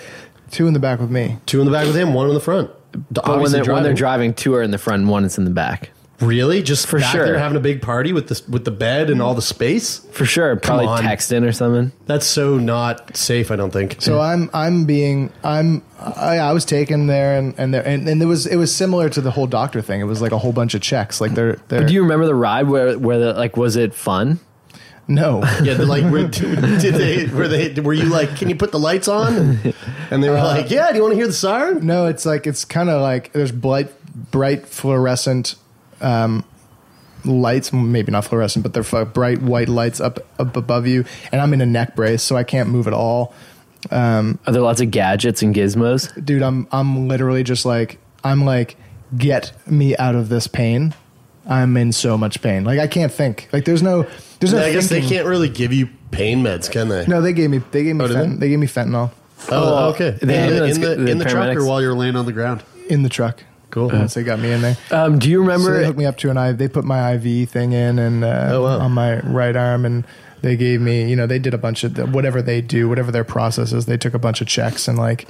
Two in the back with me. Two in the back with him, one in the front. But when they're, when they're driving, two are in the front, and one is in the back. Really just For back sure. there having a big party with the with the bed and all the space. For sure, probably on. texting or something. That's so not safe. I don't think. So I'm I'm being I'm I, I was taken there and and there and, and there was it was similar to the whole doctor thing. It was like a whole bunch of checks. Like they're they're But do you remember the ride where where the, like was it fun? no. <laughs> Yeah, they're like, were, did they? Were they? Were you like, can you put the lights on? And, and they were uh, like, yeah. Do you want to hear the siren? No, it's like it's kind of like there's bright, bright fluorescent um, lights. Maybe not fluorescent, but they're fu- bright white lights up up above you. And I'm in a neck brace, so I can't move at all. Um, Are there lots of gadgets and gizmos? dude, I'm I'm literally just like I'm like get me out of this pain. I'm in so much pain. Like I can't think. Like there's no there's no. I guess thinking. they can't really give you pain meds, can they? No, they gave me they gave me oh, fent- they? they gave me fentanyl Oh, okay. the in, the, in the, the in the truck or while you're laying on the ground. in the truck. Cool. Once they got me in there. Um, do you So remember? they hooked me up to an IV. They put my IV thing in and uh, Oh, wow. on my right arm, and they gave me, you know, they did a bunch of the, whatever they do, whatever their process is. They took a bunch of checks and like,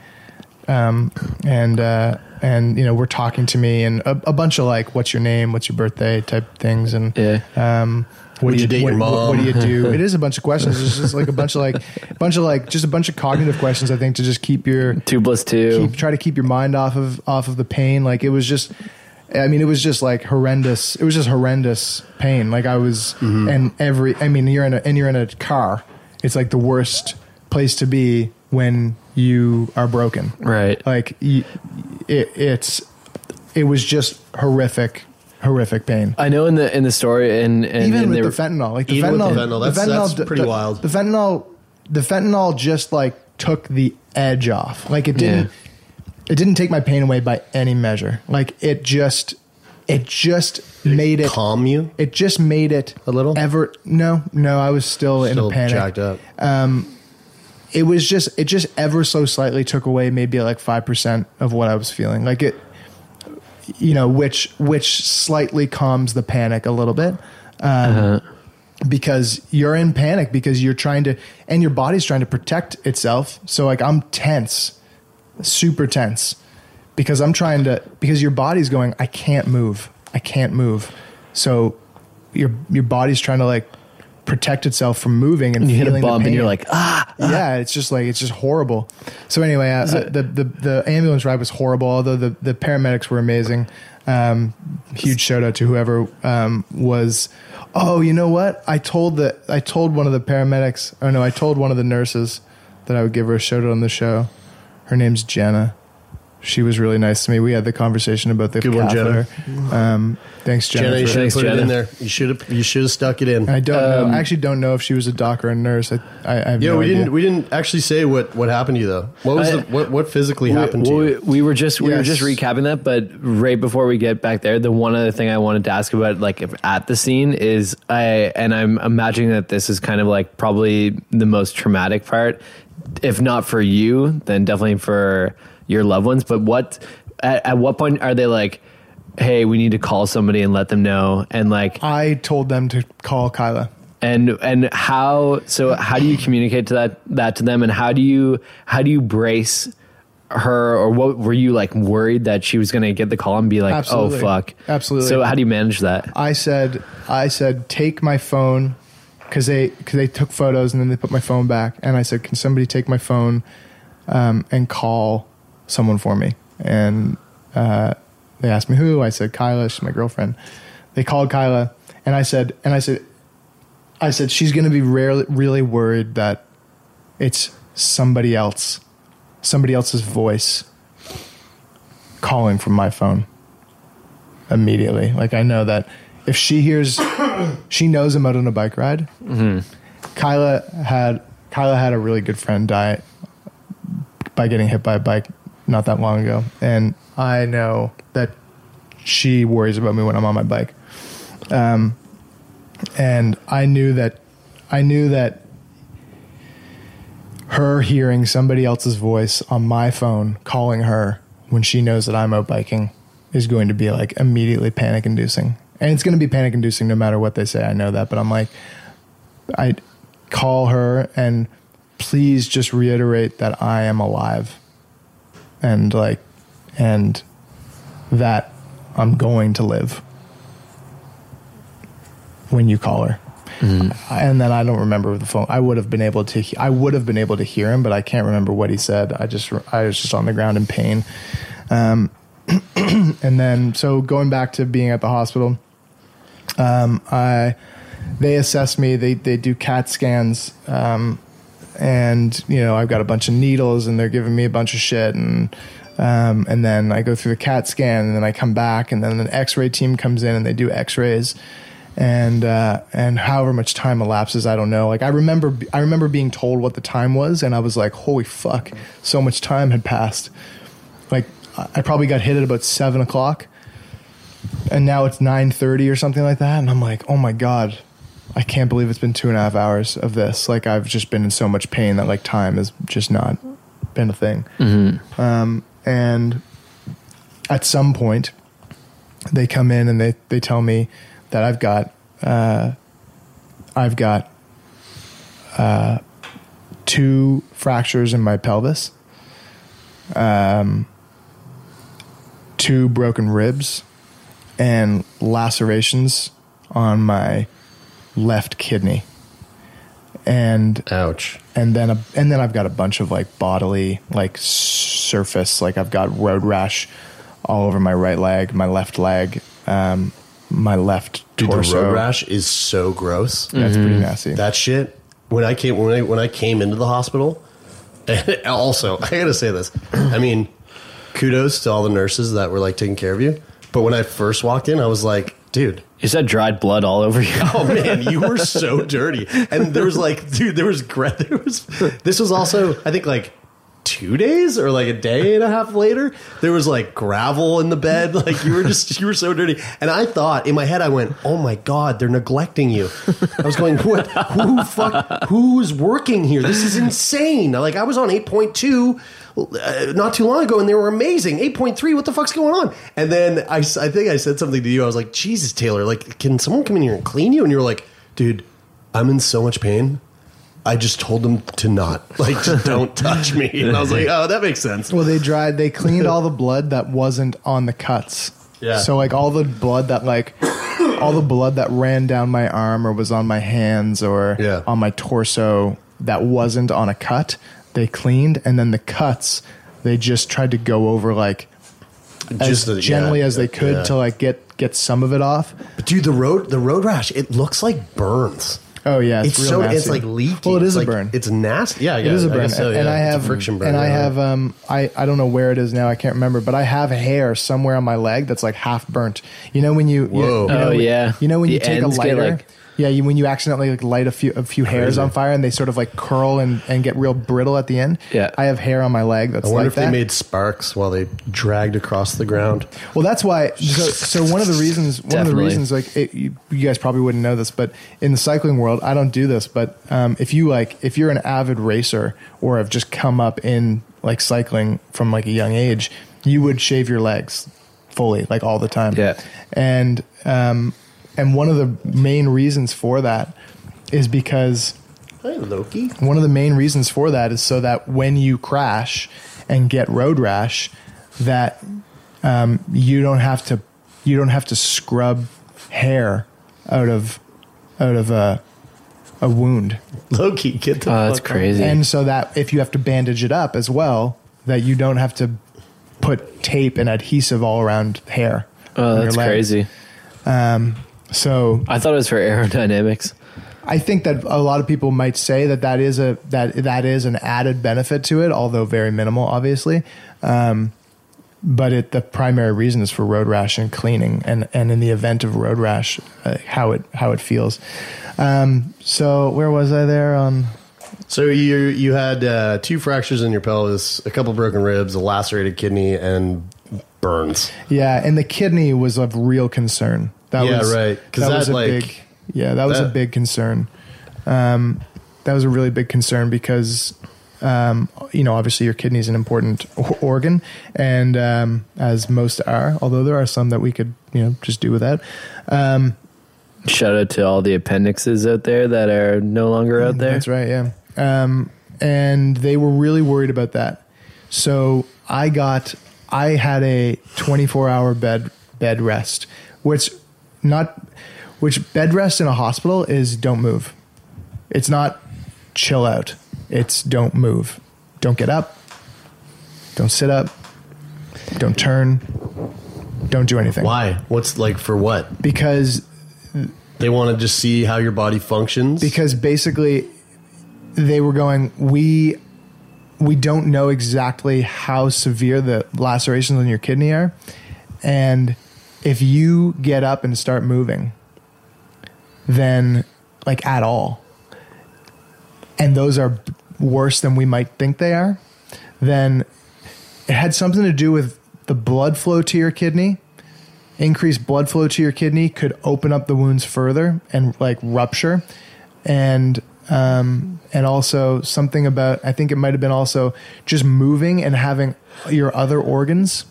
um, and uh, and you know, were talking to me and a, a bunch of like, what's your name, what's your birthday type things, and Yeah. um, what Would do you date what, your mom? What, do you do? <laughs> it is a bunch of questions. It's just like a bunch of like, <laughs> bunch of like, just a bunch of cognitive questions. I think to just keep your two plus two. keep, try to keep your mind off of off of the pain. Like it was just, I mean, it was just like horrendous. It was just horrendous pain. Like I was, Mm-hmm. and every, I mean, you're in a and you're in a car. It's like the worst place to be when you are broken. Right. Like you, it, it's, it was just horrific, horrific pain. I know in the in the story and, and Even and with the were- fentanyl, like the Even with fentanyl, the fentanyl, that's- that's pretty the- wild. The fentanyl, the fentanyl just like took the edge off. Like it didn't, it didn't take my pain away by any measure. Like it just, it just made it Calm you? It just made it A little? Ever no, no, I was still, in Still a panic. jacked up. Um, it was just, it just ever so slightly took away maybe like five percent of what I was feeling. Like it, you know, which which slightly calms the panic a little bit. Um, because you're in panic because you're trying to and your body's trying to protect itself. So like i'm tense super tense because i'm trying to because your body's going i can't move. I can't move. So your your body's trying to like protect itself from moving and you hit a bump and you're like ah. yeah it's just like it's just horrible. So anyway uh, uh, the, the the ambulance ride was horrible although the the paramedics were amazing. Um huge shout out to whoever um was oh you know what? I told the i told one of the paramedics oh no i told one of the nurses that i would give her a shout out on the show. Her name's jenna she was really nice to me. We had the conversation about the Good one, catheter. Um, thanks, Jenna. Jenna, you should have Thanks, put it in there. You should have. You should have stuck it in. I don't know. I actually don't know if she was a doc or a nurse. I, I, I have Yeah, no we idea. didn't. We didn't actually say what what happened to you though. What was I- the, what what physically We- happened to well, you? We, we were just we were just recapping that, but right before we get back there, the one other thing I wanted to ask about, like if at the scene, is I and I'm imagining that this is kind of like probably the most traumatic part, if not for you, then definitely for your loved ones. But what at, at what point are they like, hey, we need to call somebody and let them know, and like I told them to call Kyla. and and how so how do you communicate to that that to them and how do you how do you brace her or what were you like worried that she was going to get the call and be like Absolutely. oh fuck Absolutely. so how do you manage that I said, I said, take my phone because they because they took photos and then they put my phone back and I said, "Can somebody take my phone um, and call someone for me?" And uh, they asked me who. I said, "Kyla, she's my girlfriend." They called Kyla, and I said, and I said, I said she's going to be rarely, really worried that it's somebody else, somebody else's voice calling from my phone immediately. Like I know that if she hears, <coughs> she knows I'm out on a bike ride. Mm-hmm. Kyla had Kyla had a really good friend die by getting hit by a bike not that long ago, and I know that she worries about me when I'm on my bike. Um, and I knew that I knew that her hearing somebody else's voice on my phone calling her when she knows that I'm out biking is going to be like immediately panic inducing. And it's going to be panic inducing no matter what they say. I know that, but I'm like, I call her and please just reiterate that I am alive and like, and that I'm going to live when you call her. And then I don't remember the phone. I would have been able to. I would have been able to hear him, but I can't remember what he said. I just. I was just on the ground in pain. Um, <clears throat> and then, so going back to being at the hospital, um, I they assess me. They they do CAT scans, um, and you know I've got a bunch of needles, and they're giving me a bunch of shit, and um, and then I go through the CAT scan, and then I come back, and then an X-ray team comes in, and they do X-rays, and uh, and however much time elapses, I don't know. Like I remember, I remember being told what the time was, and I was like, "Holy fuck!" So much time had passed. Like I probably got hit at about seven o'clock, and now it's nine thirty or something like that, and I'm like, "Oh my god." I can't believe it's been two and a half hours of this. Like I've just been in so much pain that like time has just not been a thing. Mm-hmm. Um, and at some point, they come in and they, they tell me that I've got uh, I've got uh, two fractures in my pelvis, um, two broken ribs, and lacerations on my left kidney. And ouch. And then a, and then I've got a bunch of like bodily like surface like I've got road rash all over my right leg, my left leg, um, my left Dude, torso. the road rash is so gross. That's pretty nasty. That shit. When I came when I when I came into the hospital, and <laughs> also I gotta say this. I mean, kudos to all the nurses that were like taking care of you. But when I first walked in, I was like, dude. Is that dried blood all over you? Oh man, you were <laughs> so dirty. And there was like, dude, there was there was this was also I think like two days or like a day and a half later, there was like gravel in the bed. <laughs> Like you were just you were so dirty. And I thought in my head, I went, "Oh my god, they're neglecting you." I was going, "What? Who fuck? Who's working here? This is insane." Like I was on eight point two. Uh, not too long ago, and they were amazing. Eight point three. What the fuck's going on? And then I, I think I said something to you. I was like, "Jesus, Taylor, like, can someone come in here and clean you?" And you were like, "Dude, I'm in so much pain. I just told them to not <laughs> like, just don't touch me." And I was like, "Oh, that makes sense." Well, they dried. They cleaned all the blood that wasn't on the cuts. Yeah. So like all the blood that like all the blood that ran down my arm or was on my hands or on my torso that wasn't on a cut, they cleaned, and then the cuts they just tried to go over like as the- gently yeah, as they could yeah. to like get get some of it off. But dude, the road the road rash, it looks like burns. Oh yeah, it's, real so nasty. it's like leaky. Well, it is It's a burn. It's nasty. Yeah, it yeah, is a I burn, guess so, and, and yeah. I It's a have friction burn. and I yeah. have um I I don't know where it is now. I can't remember, but I have hair somewhere on my leg that's like half burnt. You know when you, you Whoa. you know, Oh, when- yeah. you know when The you take a lighter. like- yeah, you, when you accidentally like light a few a few hairs Crazy. on fire and they sort of like curl and, and get real brittle at the end. Yeah. I have hair on my leg that's I wonder like if that. they made sparks while they dragged across the ground. Well, that's why. So, so one of the reasons, one of the reasons, like it, you, you guys probably wouldn't know this, but in the cycling world, I don't do this. But um, if you like, if you're an avid racer or have just come up in like cycling from like a young age, you would shave your legs fully, like all the time. Yeah. And um, and one of the main reasons for that is because Hey, Loki. one of the main reasons for that is so that when you crash and get road rash, that um, you don't have to you don't have to scrub hair out of out of uh, a wound. Loki, get the Oh, that's fuck out. crazy. And so that if you have to bandage it up as well, that you don't have to put tape and adhesive all around hair. Oh, that's crazy. Um, so I thought it was for aerodynamics. I think that a lot of people might say that that is a that that is an added benefit to it, although very minimal, obviously. Um, but it the primary reason is for road rash and cleaning, and and in the event of road rash, uh, how it how it feels. Um, so where was I there on? So you you had uh, two fractures in your pelvis, a couple broken ribs, a lacerated kidney, and burns. Yeah, and the kidney was of real concern. That Yeah, was right. 'Cause That was a like- big. Yeah, that was a big concern. Um, that was a really big concern because, um, you know, obviously your kidney is an important organ, and um, as most are, although there are some that we could, you know, just do without. Um, Shout out to all the appendixes out there that are no longer out there. That's right, yeah. Um, and they were really worried about that. So I got, I had a 24 hour bed bed rest, which not, which bed rest in a hospital is don't move. It's not chill out. It's don't move. Don't get up. Don't sit up. Don't turn. Don't do anything. Why? What's like for what? Because They want to just see how your body functions. because basically they were going we we don't know exactly how severe the lacerations on your kidney are and if you get up and start moving then like at all. And those are worse than we might think they are then it had something to do with the blood flow to your kidney. Increased blood flow to your kidney could open up the wounds further and like rupture. And um, and also something about I think it might have been also just moving and having your other organs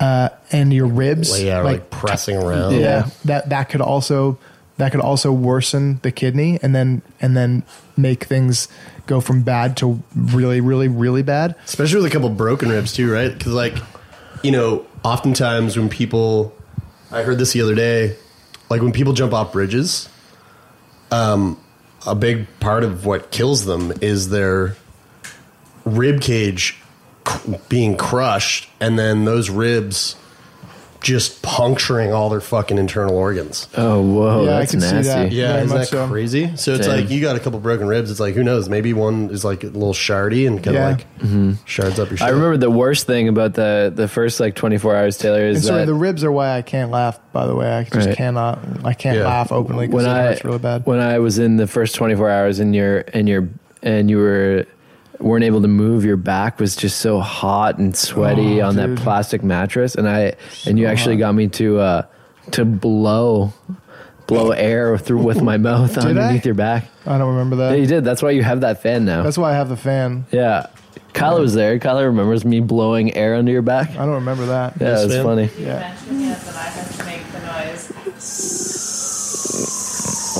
uh, and your ribs Well, yeah, like, pressing around. yeah, that that could also that could also worsen the kidney and then and then make things go from bad to really really really bad especially with a couple broken ribs too, right? Because like, you know, oftentimes when people, I heard this the other day, like when people jump off bridges, um, a big part of what kills them is their rib cage c- being crushed, and then those ribs just puncturing all their fucking internal organs. Oh, whoa, Yeah, I that's can see nasty. that. Yeah, Very isn't much that so. crazy? So it's Damn. like you got a couple broken ribs. It's like who knows? Maybe one is like a little shardy and kind of Yeah. like mm-hmm. shards up your. Shit. I remember the worst thing about the the first like 24 hours, Taylor, is and sorry that the ribs are why I can't laugh by the way I just Right. cannot I can't Yeah. laugh openly because when it I hurts really bad when I was in the first 24 hours and your and your and you were weren't able to move, your back was just so hot and sweaty Oh, on dude. that plastic mattress, and I and you actually hot. got me to uh, to blow blow air through with my mouth Did I? underneath your back. I don't remember Yeah, that you did. That's why you have that fan now. that's why I have the fan yeah. Kyla was there. Kyla remembers me blowing air under your back. I don't remember that Yeah, it was funny. yeah Yes, and I have to make the noise.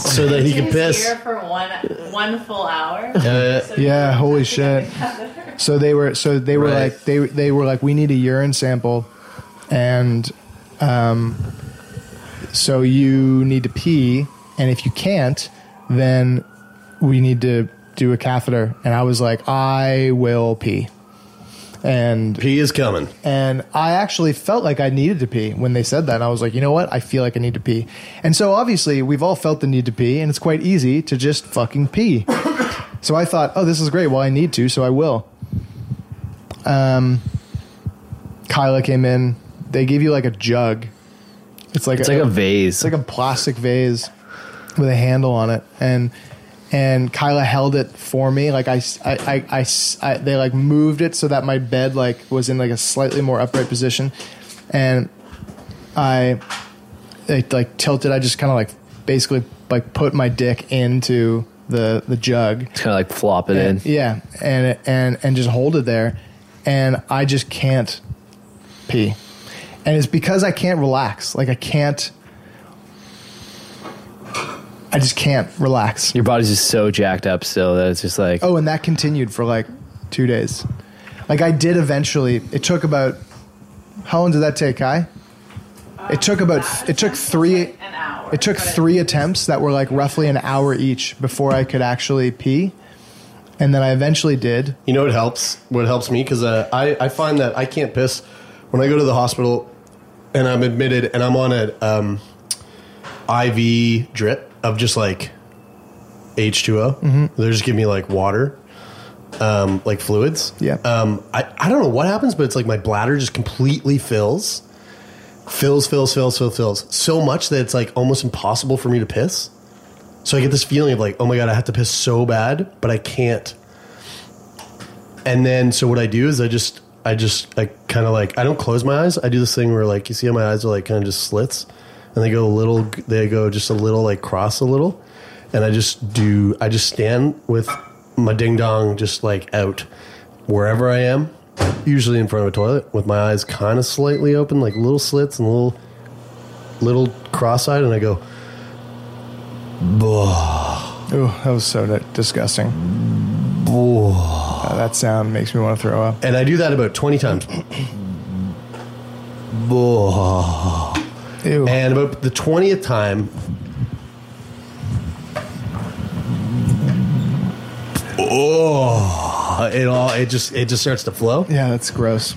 <laughs> so that he can piss. Here for one one full hour. Uh, So Yeah, holy <laughs> shit. together. So they were so they were Right. like they they were like we need a urine sample, and um, so you need to pee, and if you can't, then we need to do a catheter. And I was like, I will pee, and He is coming. and I actually felt like I needed to pee when they said that. And I was like, you know what? I feel like I need to pee. And so obviously we've all felt the need to pee, and it's quite easy to just fucking pee. <coughs> so I thought, oh, this is great. Well, I need to, so I will. Um, Kyla came in. They give you like a jug. It's like It's like a vase. It's like a plastic vase with a handle on it, and and Kyla held it for me. Like I, I, I, I, they like moved it so that my bed like was in like a slightly more upright position, and I, it, like tilted. I just kind of like basically like put my dick into the the jug, It's kind of like flop it and, in. yeah, and and and just hold it there, and I just can't pee, and it's because I can't relax. Like I can't. I just can't relax. Your body's just so jacked up still that it's just like Oh, and that continued for like two days. Like I did eventually. It took about how long did that take, Kai? It took about. It took three. An hour. it took three attempts that were like roughly an hour each before I could actually pee, and then I eventually did. You know what helps? What helps me because uh, I I find that I can't piss when I go to the hospital and I'm admitted and I'm on a um, IV drip of just like H2O. Mhm. They just give me like water, um, like fluids. Yeah. Um, I I don't know what happens, but it's like my bladder just completely fills, fills, fills, fills, fills, fills so much that it's like almost impossible for me to piss. So I get this feeling of like, oh my god, I have to piss so bad, but I can't. And then, so what I do is I just, I just, I kind of like, I don't close my eyes. I do this thing where like, you see how my eyes are like kind of just slits, and they go a little, they go just a little like cross a little, and I just do, I just stand with my ding dong just like out wherever I am, usually in front of a toilet with my eyes kind of slightly open, like little slits and little, little cross-eyed, and I go. Ooh, that was so di- disgusting. Uh, that sound makes me want to throw up. And I do that about 20 times. <clears throat> Ew. And about the 20th time, oh, it all it just it just starts to flow. Yeah, that's gross.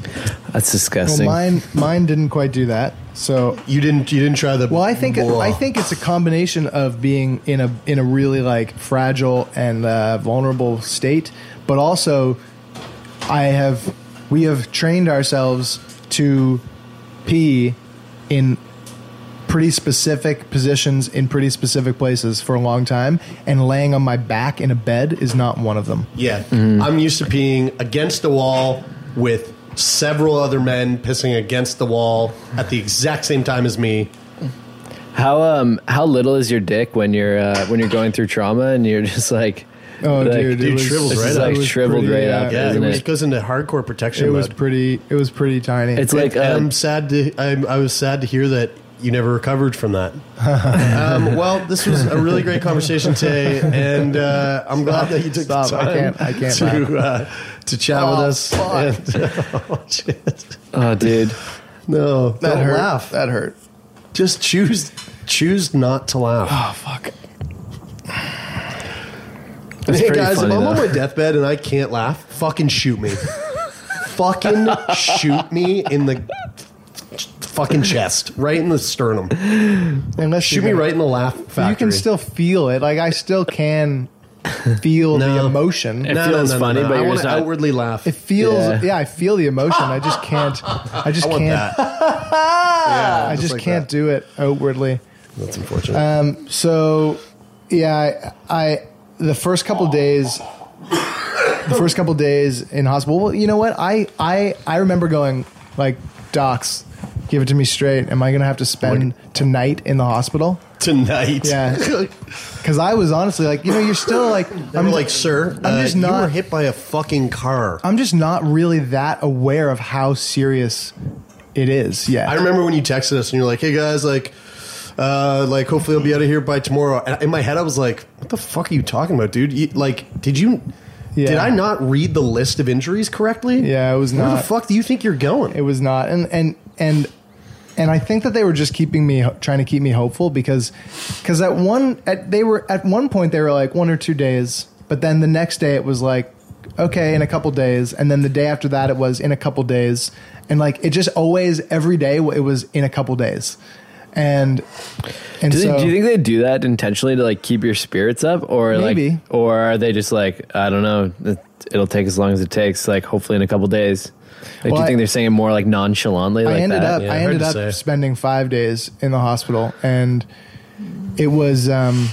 That's Well, disgusting. mine mine didn't quite do that. So you didn't you didn't try the Well, I think Whoa. I think it's a combination of being in a in a really like fragile and uh, vulnerable state, but also I have we have trained ourselves to pee in pretty specific positions in pretty specific places for a long time and laying on my back in a bed is not one of them. Yeah, I'm used to peeing against a wall with several other men pissing against the wall at the exact same time as me. How um how little is your dick when you're uh, when you're going through trauma and you're just like Oh, like, dude, it Dude, was- shrivels right is up. like It was shriveled pretty, right uh, up, Yeah, isn't it it? just goes into hardcore protection It was pretty it was pretty tiny. It's like And uh, I'm sad to. I'm, I was sad to hear that you never recovered from that. <laughs> um, well, this was a really great <laughs> conversation today, and uh, I'm glad that you took Stop. the I time can't- I can't to uh, to chat with Oh, us. fuck. And, <laughs> oh, shit. oh dude. No, that don't hurt. laugh. That hurt. Just choose choose not to laugh. Oh fuck. That's hey guys, funny, if I'm on my deathbed and I can't laugh, fucking shoot me. fucking shoot me in the fucking <laughs> chest, right in the sternum. Unless Shoot you're me gonna- right in the laugh factory. You can still feel it. Like I still can feel the emotion. It feels funny, but I you're want just to not- outwardly laugh. It feels. Yeah. Yeah. I feel the emotion. I just can't. I just <laughs> I want can't. that. <laughs> yeah, I just like can't that. do it outwardly. That's unfortunate. Um. So, yeah, I, I the first couple days, the first couple days in hospital. Well, you know what? I I I remember going like, docs, give it to me straight. Am I going to have to spend tonight in the hospital? Tonight. Yeah. <laughs> Because I was honestly like, you know, you're still like, I'm like, sir, I'm just uh, you not- were hit by a fucking car. I'm just not really that aware of how serious it is yet. I remember when you texted us and you're like, "Hey guys, like, uh, like hopefully I'll be out of here by tomorrow." And in my head, I was like, "What the fuck are you talking about, dude? You, like, did you? Yeah. Did I not read the list of injuries correctly? Yeah, it was not. Where not. the fuck do you think you're going? It was not, and and and and I think that they were just keeping me trying to keep me hopeful because because at one at they were at one point they were like one or two days, but then the next day it was like okay in a couple days, and then the day after that it was in a couple days, and like it just always every day it was in a couple days, and and Do, they, so do you think they do that intentionally to like keep your spirits up, or Maybe. like, or are they just like I don't know? it- It'll take as long as it takes. Like hopefully in a couple days. Like, do Well, you I- think they're saying more like nonchalantly? I like ended that? up Yeah, I ended up say. spending five days in the hospital, and it was um,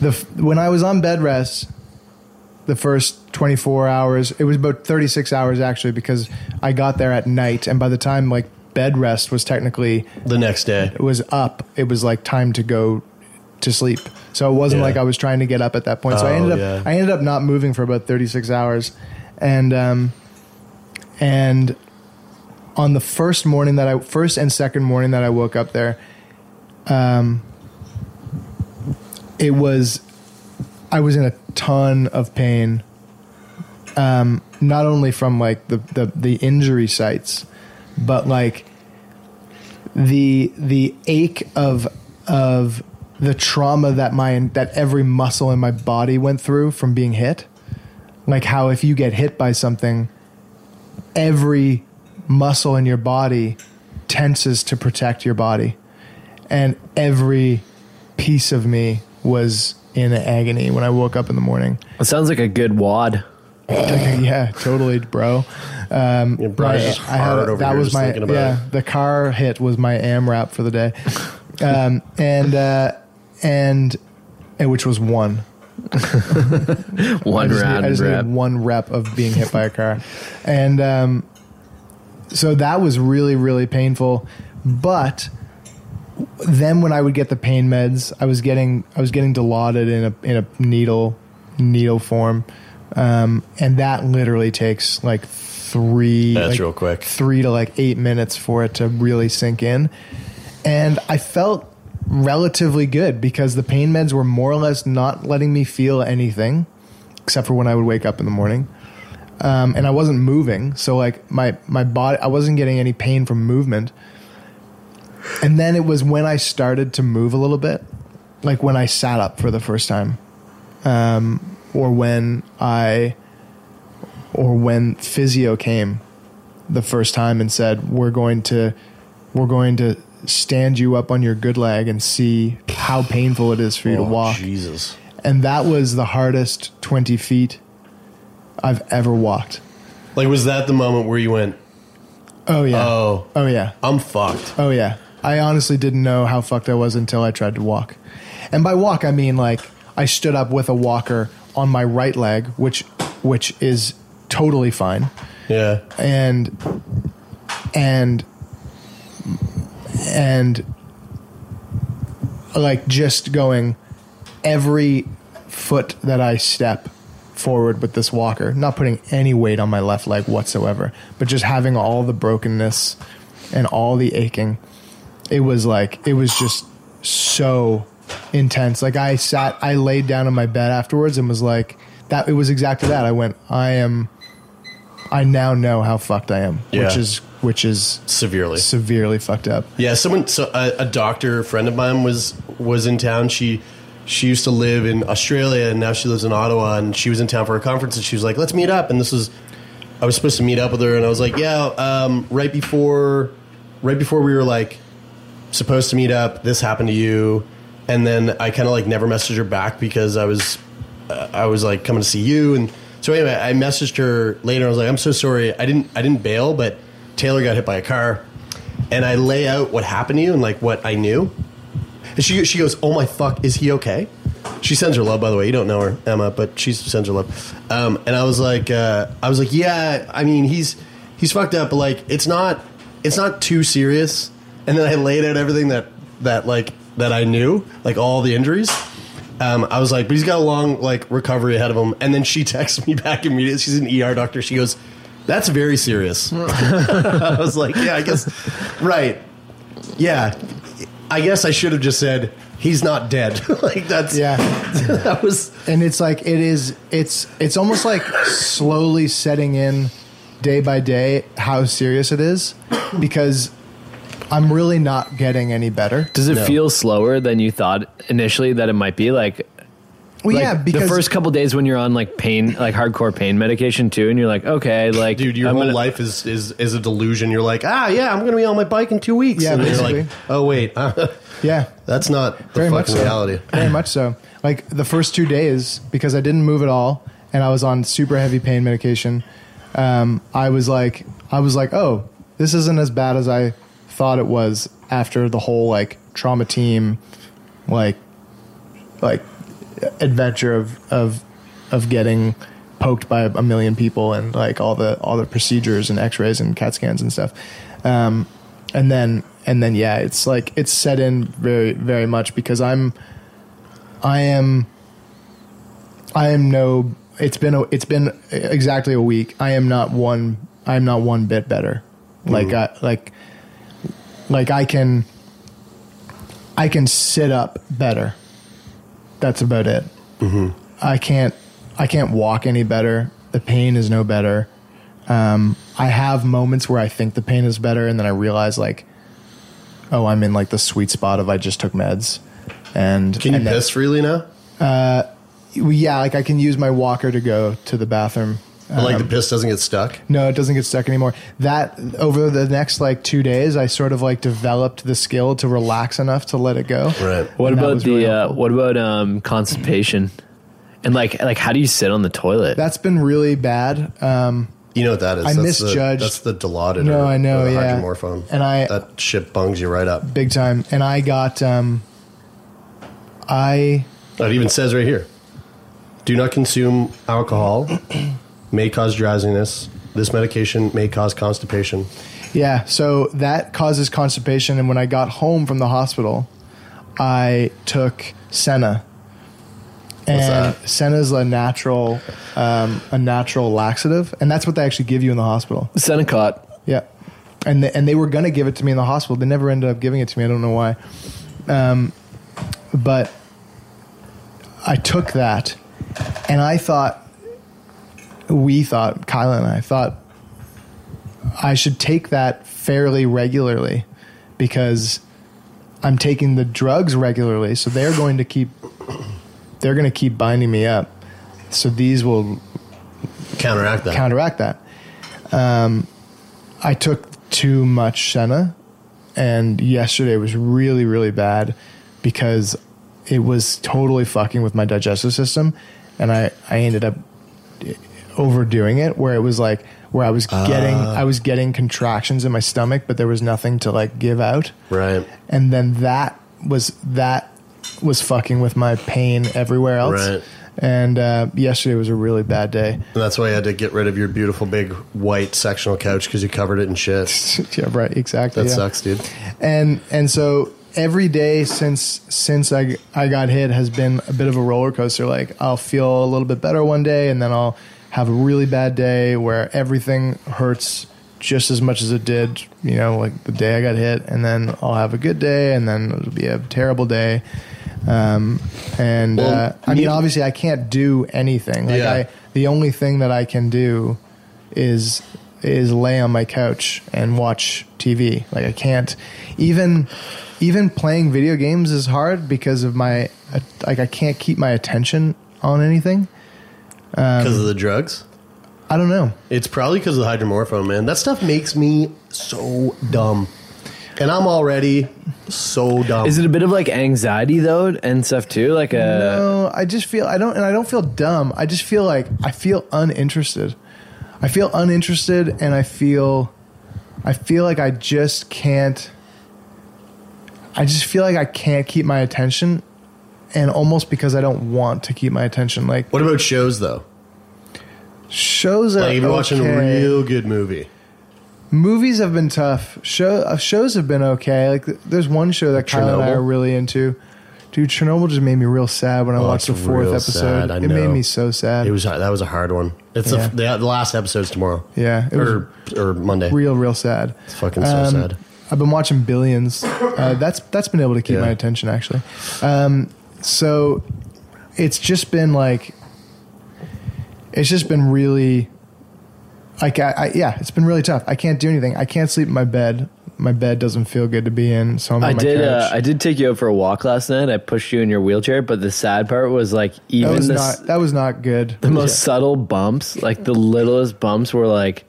the when I was on bed rest. The first 24 hours, it was about 36 hours actually, because I got there at night, and by the time like bed rest was technically the next day. it was up, it was like time to go to sleep. So it wasn't Yeah. like I was trying to get up at that point. So I Oh, ended up yeah. I ended up not moving for about 36 hours, and um, and on the first morning that I first and second morning that I woke up there, um, it was I was in a ton of pain. Um, not only from like the, the the injury sites, but like the the ache of of the trauma that my that every muscle in my body went through from being hit like how if you get hit by something every muscle in your body tenses to protect your body and every piece of me was in agony when i woke up in the morning It sounds like a good WOD. yeah, totally, bro. Um, Brian's my- just I had hard a- over that here was just my about yeah. it. The car hit was my AMRAP for the day, um, and uh, and and which was one. <laughs> One I just, round need, I just rep. needed one rep of being hit by a car, and um, so that was really really painful. But then when I would get the pain meds, I was getting I was getting dilaudid in a in a needle needle form, um, and that literally takes like three That's like, real quick. three to like eight minutes for it to really sink in, and I felt relatively good because the pain meds were more or less not letting me feel anything except for when I would wake up in the morning. Um, and I wasn't moving, so like my my body, I wasn't getting any pain from movement. And then it was when I started to move a little bit, like when I sat up for the first time, um, or when I, or when physio came the first time and said, "We're going to, we're going to stand you up on your good leg and see how painful it is for you to Oh, walk." Jesus. And that was the hardest twenty feet I've ever walked. Like, was that the moment where you went, Oh yeah. oh, Oh yeah. I'm fucked? Oh yeah. I honestly didn't know how fucked I was until I tried to walk. And by walk I mean like I stood up with a walker on my right leg, which which is totally fine. Yeah. And and and like just going every foot that I step forward with this walker, not putting any weight on my left leg whatsoever, but just having all the brokenness and all the aching. It was like it was just so intense. Like I sat I laid down in my bed afterwards and was like that it was exactly that. I went, I am I now know how fucked I am, which is which is Severely. severely fucked up. Yeah, someone, so a, a doctor friend of mine was was in town. She she used to live in Australia and now she lives in Ottawa. And she was in town for a conference and she was like, "Let's meet up." And this was I was supposed to meet up with her and I was like, "Yeah." Um, right before right before we were like supposed to meet up, this happened to you. And then I kind of like never messaged her back because I was uh, I was like coming to see you and so anyway I messaged her later I was like I'm so sorry I didn't I didn't bail but Taylor got hit by a car and I lay out what happened to you and like what I knew and she she goes oh my fuck is he okay she sends her love by the way you don't know her Emma but she sends her love um, and I was like uh, I was like yeah I mean he's he's fucked up but like it's not it's not too serious and then I laid out everything that that like that I knew like all the injuries um, I was like, but he's got a long like recovery ahead of him. And then she <laughs> texts me back immediately. She's an ER doctor. She goes, "That's very serious." <laughs> <laughs> I was like, "Yeah, I guess, right, yeah, I guess I should have just said he's not dead." <laughs> like that's Yeah. that was and it's like it is it's it's almost like slowly setting in day by day how serious it is because I'm really not getting any better. Does it No. feel slower than you thought initially that it might be? Like, Well, like, yeah, because the first couple days when you're on like pain, like hardcore pain medication too, and you're like, okay, like, dude. Your I'm whole gonna- life is, is is a delusion. You're like, ah, yeah, I'm going to be on my bike in two weeks. Yeah, and then you're basically. like, oh wait, <laughs> yeah, that's not the very much fucking so. reality. Very much so. Like the first two days, because I didn't move at all, and I was on super heavy pain medication. Um, I was like, I was like, oh, this isn't as bad as I thought it was after the whole like trauma team, like, like adventure of of of getting poked by a million people and like all the all the procedures and X-rays and CAT scans and stuff. Um, and then and then yeah, it's like it's set in very very much because I'm I am I am no it's been a, it's been exactly a week. I am not one I am not one bit better. Like I like like I can I can sit up better. That's about it. I can't I can't walk any better. The pain is no better. Um, I have moments where I think the pain is better, and then I realize like oh, I'm in like the sweet spot of I just took meds. And Can you and piss freely now? Uh, yeah, like I can use my walker to go to the bathroom. But, like the Um, piss doesn't get stuck. no, it doesn't get stuck anymore. That over the next like two days, I sort of like developed the skill to relax enough to let it go. Right. What And about the really uh, what about um, constipation? And like like how do you sit on the toilet? That's been really bad. Um, You know what that is? I that's misjudged- The, that's the Dilaudid. No, or- I know, or yeah. Hydromorphone. And I- that shit bungs you right up. big time. And I got um, I It even says right here: Do not consume alcohol. May cause drowsiness. This medication may cause constipation. Yeah, so that causes constipation. And when I got home from the hospital, I took Senna. And that? Senna's a natural, um, a natural laxative, and that's what they actually give you in the hospital. Senokot. Yeah, and the, and they were gonna give it to me in the hospital. They never ended up giving it to me. I don't know why. Um, but I took that, and I thought, we thought, Kyla and I thought, I should take that fairly regularly, because I'm taking the drugs regularly. So they're going to keep, they're going to keep binding me up. So these will Counteract that. counteract that. Um, I took too much Senna, and yesterday was really, really bad because it was totally fucking with my digestive system, and I I ended up overdoing it where it was like where I was getting Ah. I was getting contractions in my stomach, but there was nothing to like give out, right. and then that was that was fucking with my pain everywhere else. Right. And uh, yesterday was a really bad day. And that's why you had to get rid of your beautiful big white sectional couch because you covered it in shit. <laughs> yeah, right. Exactly. That yeah. sucks, dude. and and so every day since since I I got hit has been a bit of a roller coaster. Like I'll feel a little bit better one day, and then I'll have a really bad day where everything hurts just as much as it did, you know, like the day I got hit, and then I'll have a good day, and then it'll be a terrible day. Um, and Well, uh, I mean, obviously, I can't do anything. Like Yeah. I, the only thing that I can do is is lay on my couch and watch TV. Like I can't even even playing video games is hard because of my like I can't keep my attention on anything. Because of um, the drugs? I don't know. It's probably because of the hydromorphone, man. That stuff makes me so dumb. And I'm already so dumb. Is it a bit of like anxiety though and stuff too? Like a No, I just feel I don't and I don't feel dumb. I just feel like I feel uninterested. I feel uninterested and I feel I feel like I just can't I just feel like I can't keep my attention and almost because I don't want to keep my attention like What about shows, though? shows are Like, if you're watching a okay. real good movie. Movies have been tough. Show uh, shows have been okay. Like th- there's one show that Kyle and I Chernobyl? are really into. Dude, Chernobyl just made me real sad when I Oh, watched the fourth real episode. sad, I it made know. me so sad. It was that was a hard one. It's Yeah. the, the the last episode's tomorrow. Yeah, it was or or Monday. real, real sad. It's fucking so Um, sad. I've been watching Billions. Uh, that's that's been able to keep Yeah. my attention actually. Um, so it's just been like it's just been really like I, I yeah it's been really tough. I can't do anything. I can't sleep in my bed. My bed doesn't feel good to be in. So I'm I did. Uh. I did take you out for a walk last night. I pushed you in your wheelchair, but the sad part was like that even was the, not that was not good. the most subtle bumps, like the littlest bumps, were like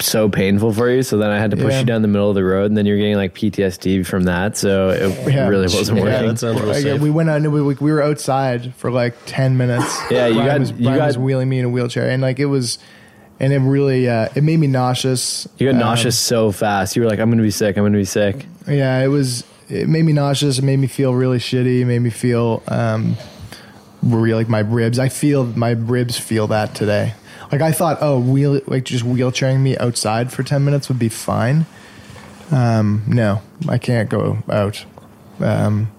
so painful for you. So then I had to push Yeah. you down the middle of the road, and then you're getting like PTSD from that. So it Yeah. <laughs> really wasn't Yeah, working. that real safe. we went out. We, we were outside for like ten minutes. <laughs> Yeah, you Brian got- was, you Brian got- was wheeling me in a wheelchair, and like it was, and it really uh, it made me nauseous. You got Um, nauseous so fast. You were like, "I'm going to be sick. I'm going to be sick." Yeah, it was. It made me nauseous. It made me feel really shitty. It made me feel um, real like my ribs. I feel my ribs feel that today. Like I thought, oh, wheel like just wheelchairing me outside for ten minutes would be fine. Um, no, I can't go out. Um,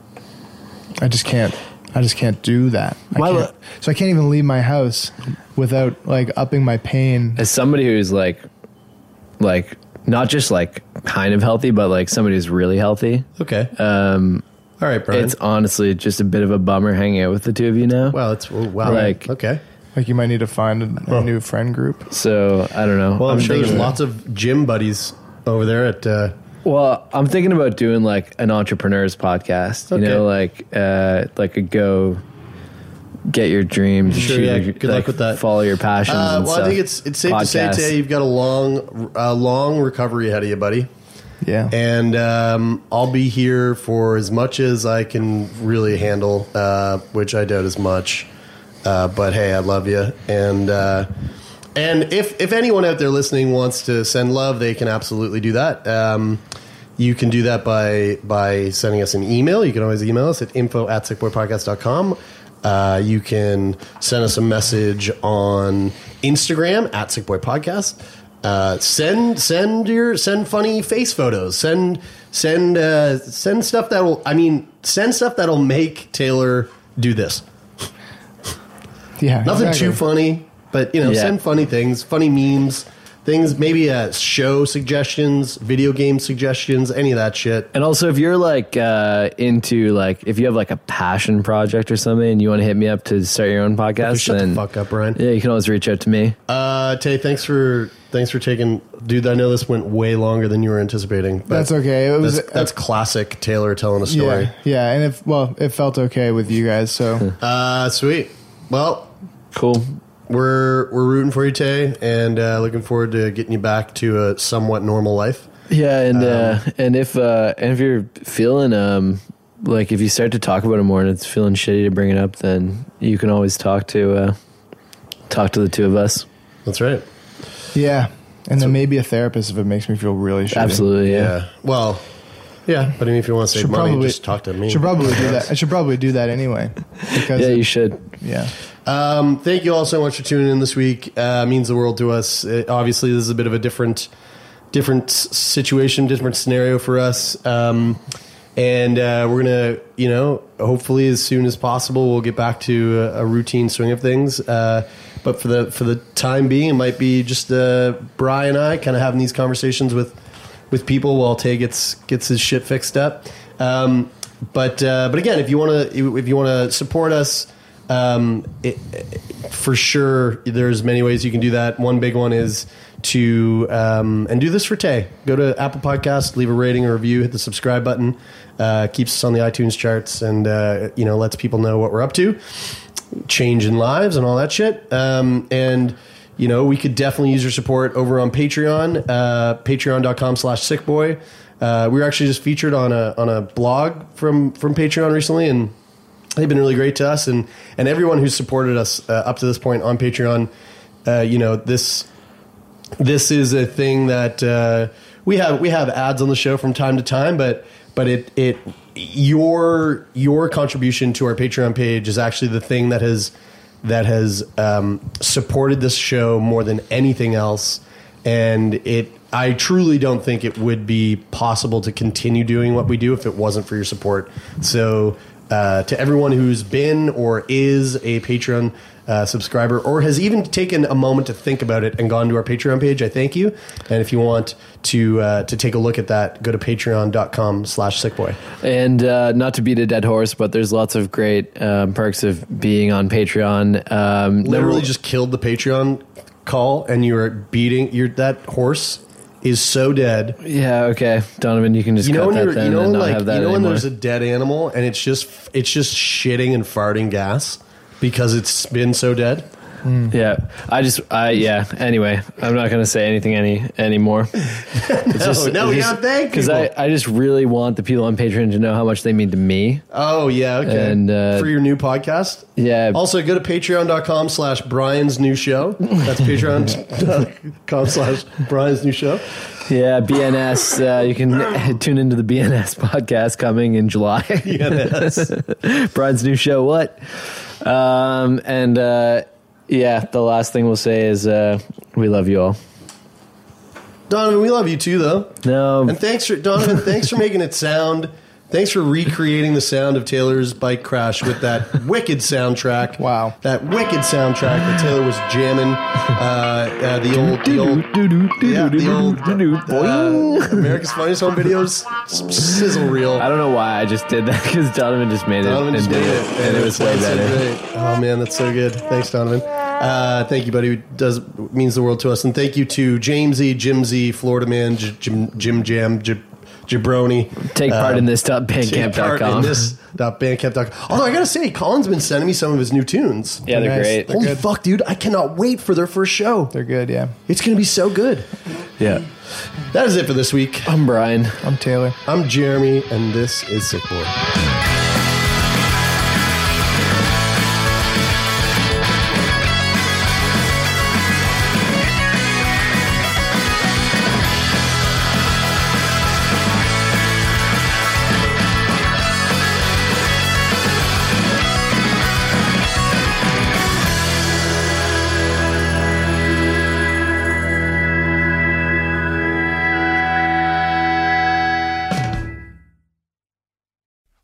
I just can't. I just can't do that. I My- can't. So I can't even leave my house without like upping my pain. As somebody who's like, like not just like kind of healthy, but like somebody who's really healthy. Okay. Um, All right, Brian. it's honestly just a bit of a bummer hanging out with the two of you now. Well, it's wow. Like- okay. Like you might need to find a, a new friend group. So I don't know. Well, I'm, sure there's thinking- lots of gym buddies over there at uh, Well, I'm thinking about doing like an entrepreneur's podcast. You know, like uh, like a go get your dreams. Sure, shoot yeah. your- Good luck like, with that. Follow your passions. Uh, and well, I stuff. think it's it's safe to say Podcast. today you've got a long a long recovery ahead of you, buddy. Yeah. And um, I'll be here for as much as I can really handle, uh, which I doubt as much. Uh, but hey, I love you, and uh, and if if anyone out there listening wants to send love, they can absolutely do that. Um, you can do that by by sending us an email. You can always email us at info at sickboypodcast.com. Uh, you can send us a message on Instagram at sickboypodcast. Uh, send send your send funny face photos. Send send uh, send stuff that will. I mean, send stuff that'll make Taylor do this. Yeah. Nothing exactly. too funny, but you know, Yeah. send funny things, funny memes, things. Maybe uh, show suggestions, video game suggestions, any of that shit. And also, if you're like uh, into like, if you have like a passion project or something, and you want to hit me up to start your own podcast, shut the then fuck up, Brian. Yeah, you can always reach out to me. Uh, Tay, thanks for thanks for taking, dude. I know this went way longer than you were anticipating. But That's okay. It was- that's, that's classic Taylor telling a story. Yeah, yeah, and if well, it felt okay with you guys. So <laughs> Uh, sweet. Well, Cool. we're we're rooting for you, Tay, and uh, looking forward to getting you back to a somewhat normal life. Yeah, and uh, Um, and if uh, and if you're feeling um like if you start to talk about it more and it's feeling shitty to bring it up, then you can always talk to uh, talk to the two of us. That's right. yeah, and then maybe a therapist if it makes me feel really shitty. Absolutely, yeah. Yeah. Well, yeah, but I mean, if you want to save Should money, probably just talk to me. Should probably do that. I <laughs> should probably do that anyway. Because Yeah, you should. yeah. Um, thank you all so much for tuning in this week. Uh, means the world to us. Uh obviously, this is a bit of a different, different situation, different scenario for us. Um, and uh, we're gonna, you know, hopefully as soon as possible, we'll get back to a, a routine swing of things. Uh, but for the for the time being, it might be just uh, Bri and I kind of having these conversations with with people while Tay gets gets his shit fixed up. Um, but uh, but again, if you want to if you want to support us, um, it, for sure, there's many ways you can do that. One big one is to um, and do this for Tay. Go to Apple Podcast, leave a rating or review, hit the subscribe button. Uh, keeps us on the iTunes charts, and uh, you know lets people know what we're up to, change in lives, and all that shit. Um, and you know we could definitely use your support over on Patreon, uh, Patreon.com/slash SickBoy. Uh, we were actually just featured on a on a blog from from Patreon recently, and they've been really great to us and and everyone who's supported us uh, up to this point on Patreon. Uh, you know this this is a thing that uh, we have we have ads on the show from time to time, but but it it your your contribution to our Patreon page is actually the thing that has that has um, supported this show more than anything else, and it. I truly don't think it would be possible to continue doing what we do if it wasn't for your support. So, uh, to everyone who's been or is a Patreon uh, subscriber or has even taken a moment to think about it and gone to our Patreon page, I thank you. And if you want to uh, to take a look at that, go to patreon.com slash sickboy. And uh, not to beat a dead horse, but there's lots of great um, perks of being on Patreon. Um, Literally number- just killed the Patreon call and you are beating your that horse is so dead. yeah, okay, Donovan, you can just You know cut when that you're, then you know and not like have that you know when anymore. there's a dead animal and it's just it's just shitting and farting gas because it's been so dead. Yeah, I just, I yeah. Anyway, I'm not going to say anything any anymore. <laughs> It's no, we gotta thank because I, I just really want the people on Patreon to know how much they mean to me. Oh yeah, okay. And, uh, for your new podcast. Yeah. Also, go to patreon.com slash Brian's new show. That's patreon.com <laughs> slash Brian's new show. Yeah, BNS. Uh, you can <laughs> tune into the BNS podcast coming in July. BNS. Brian's new show. What? Um, and uh, yeah, the last thing we'll say is uh, we love you all. Donovan, we love you too, though. No, And thanks for Donovan. thanks for making it sound. Thanks for recreating the sound of Taylor's bike crash with that <laughs> wicked soundtrack. Wow. that wicked soundtrack that Taylor was jamming. Uh, uh, the old, the old, yeah, the old uh, <laughs> America's Funniest Home Videos s- sizzle reel. I don't know why I just did that because Donovan just made it. Donovan and just did made it, it, and it was way sounds so better. great. Oh man, that's so good. Thanks, Donovan. Uh, thank you, buddy. It does means the world to us, and thank you to Jamesy, Jimsy, Florida Man, J- Jim, Jim Jam, J- Jabroni. Take part Um, in this dot Take part in bandcamp.com. this dot bandcamp.com. Although I gotta say, Colin's been sending me some of his new tunes. Yeah, they're great. Holy fuck, dude! I cannot wait for their first show. They're good, yeah. It's gonna be so good. Yeah. That is it for this week. I'm Brian. I'm Taylor. I'm Jeremie, and this is Sick Boy.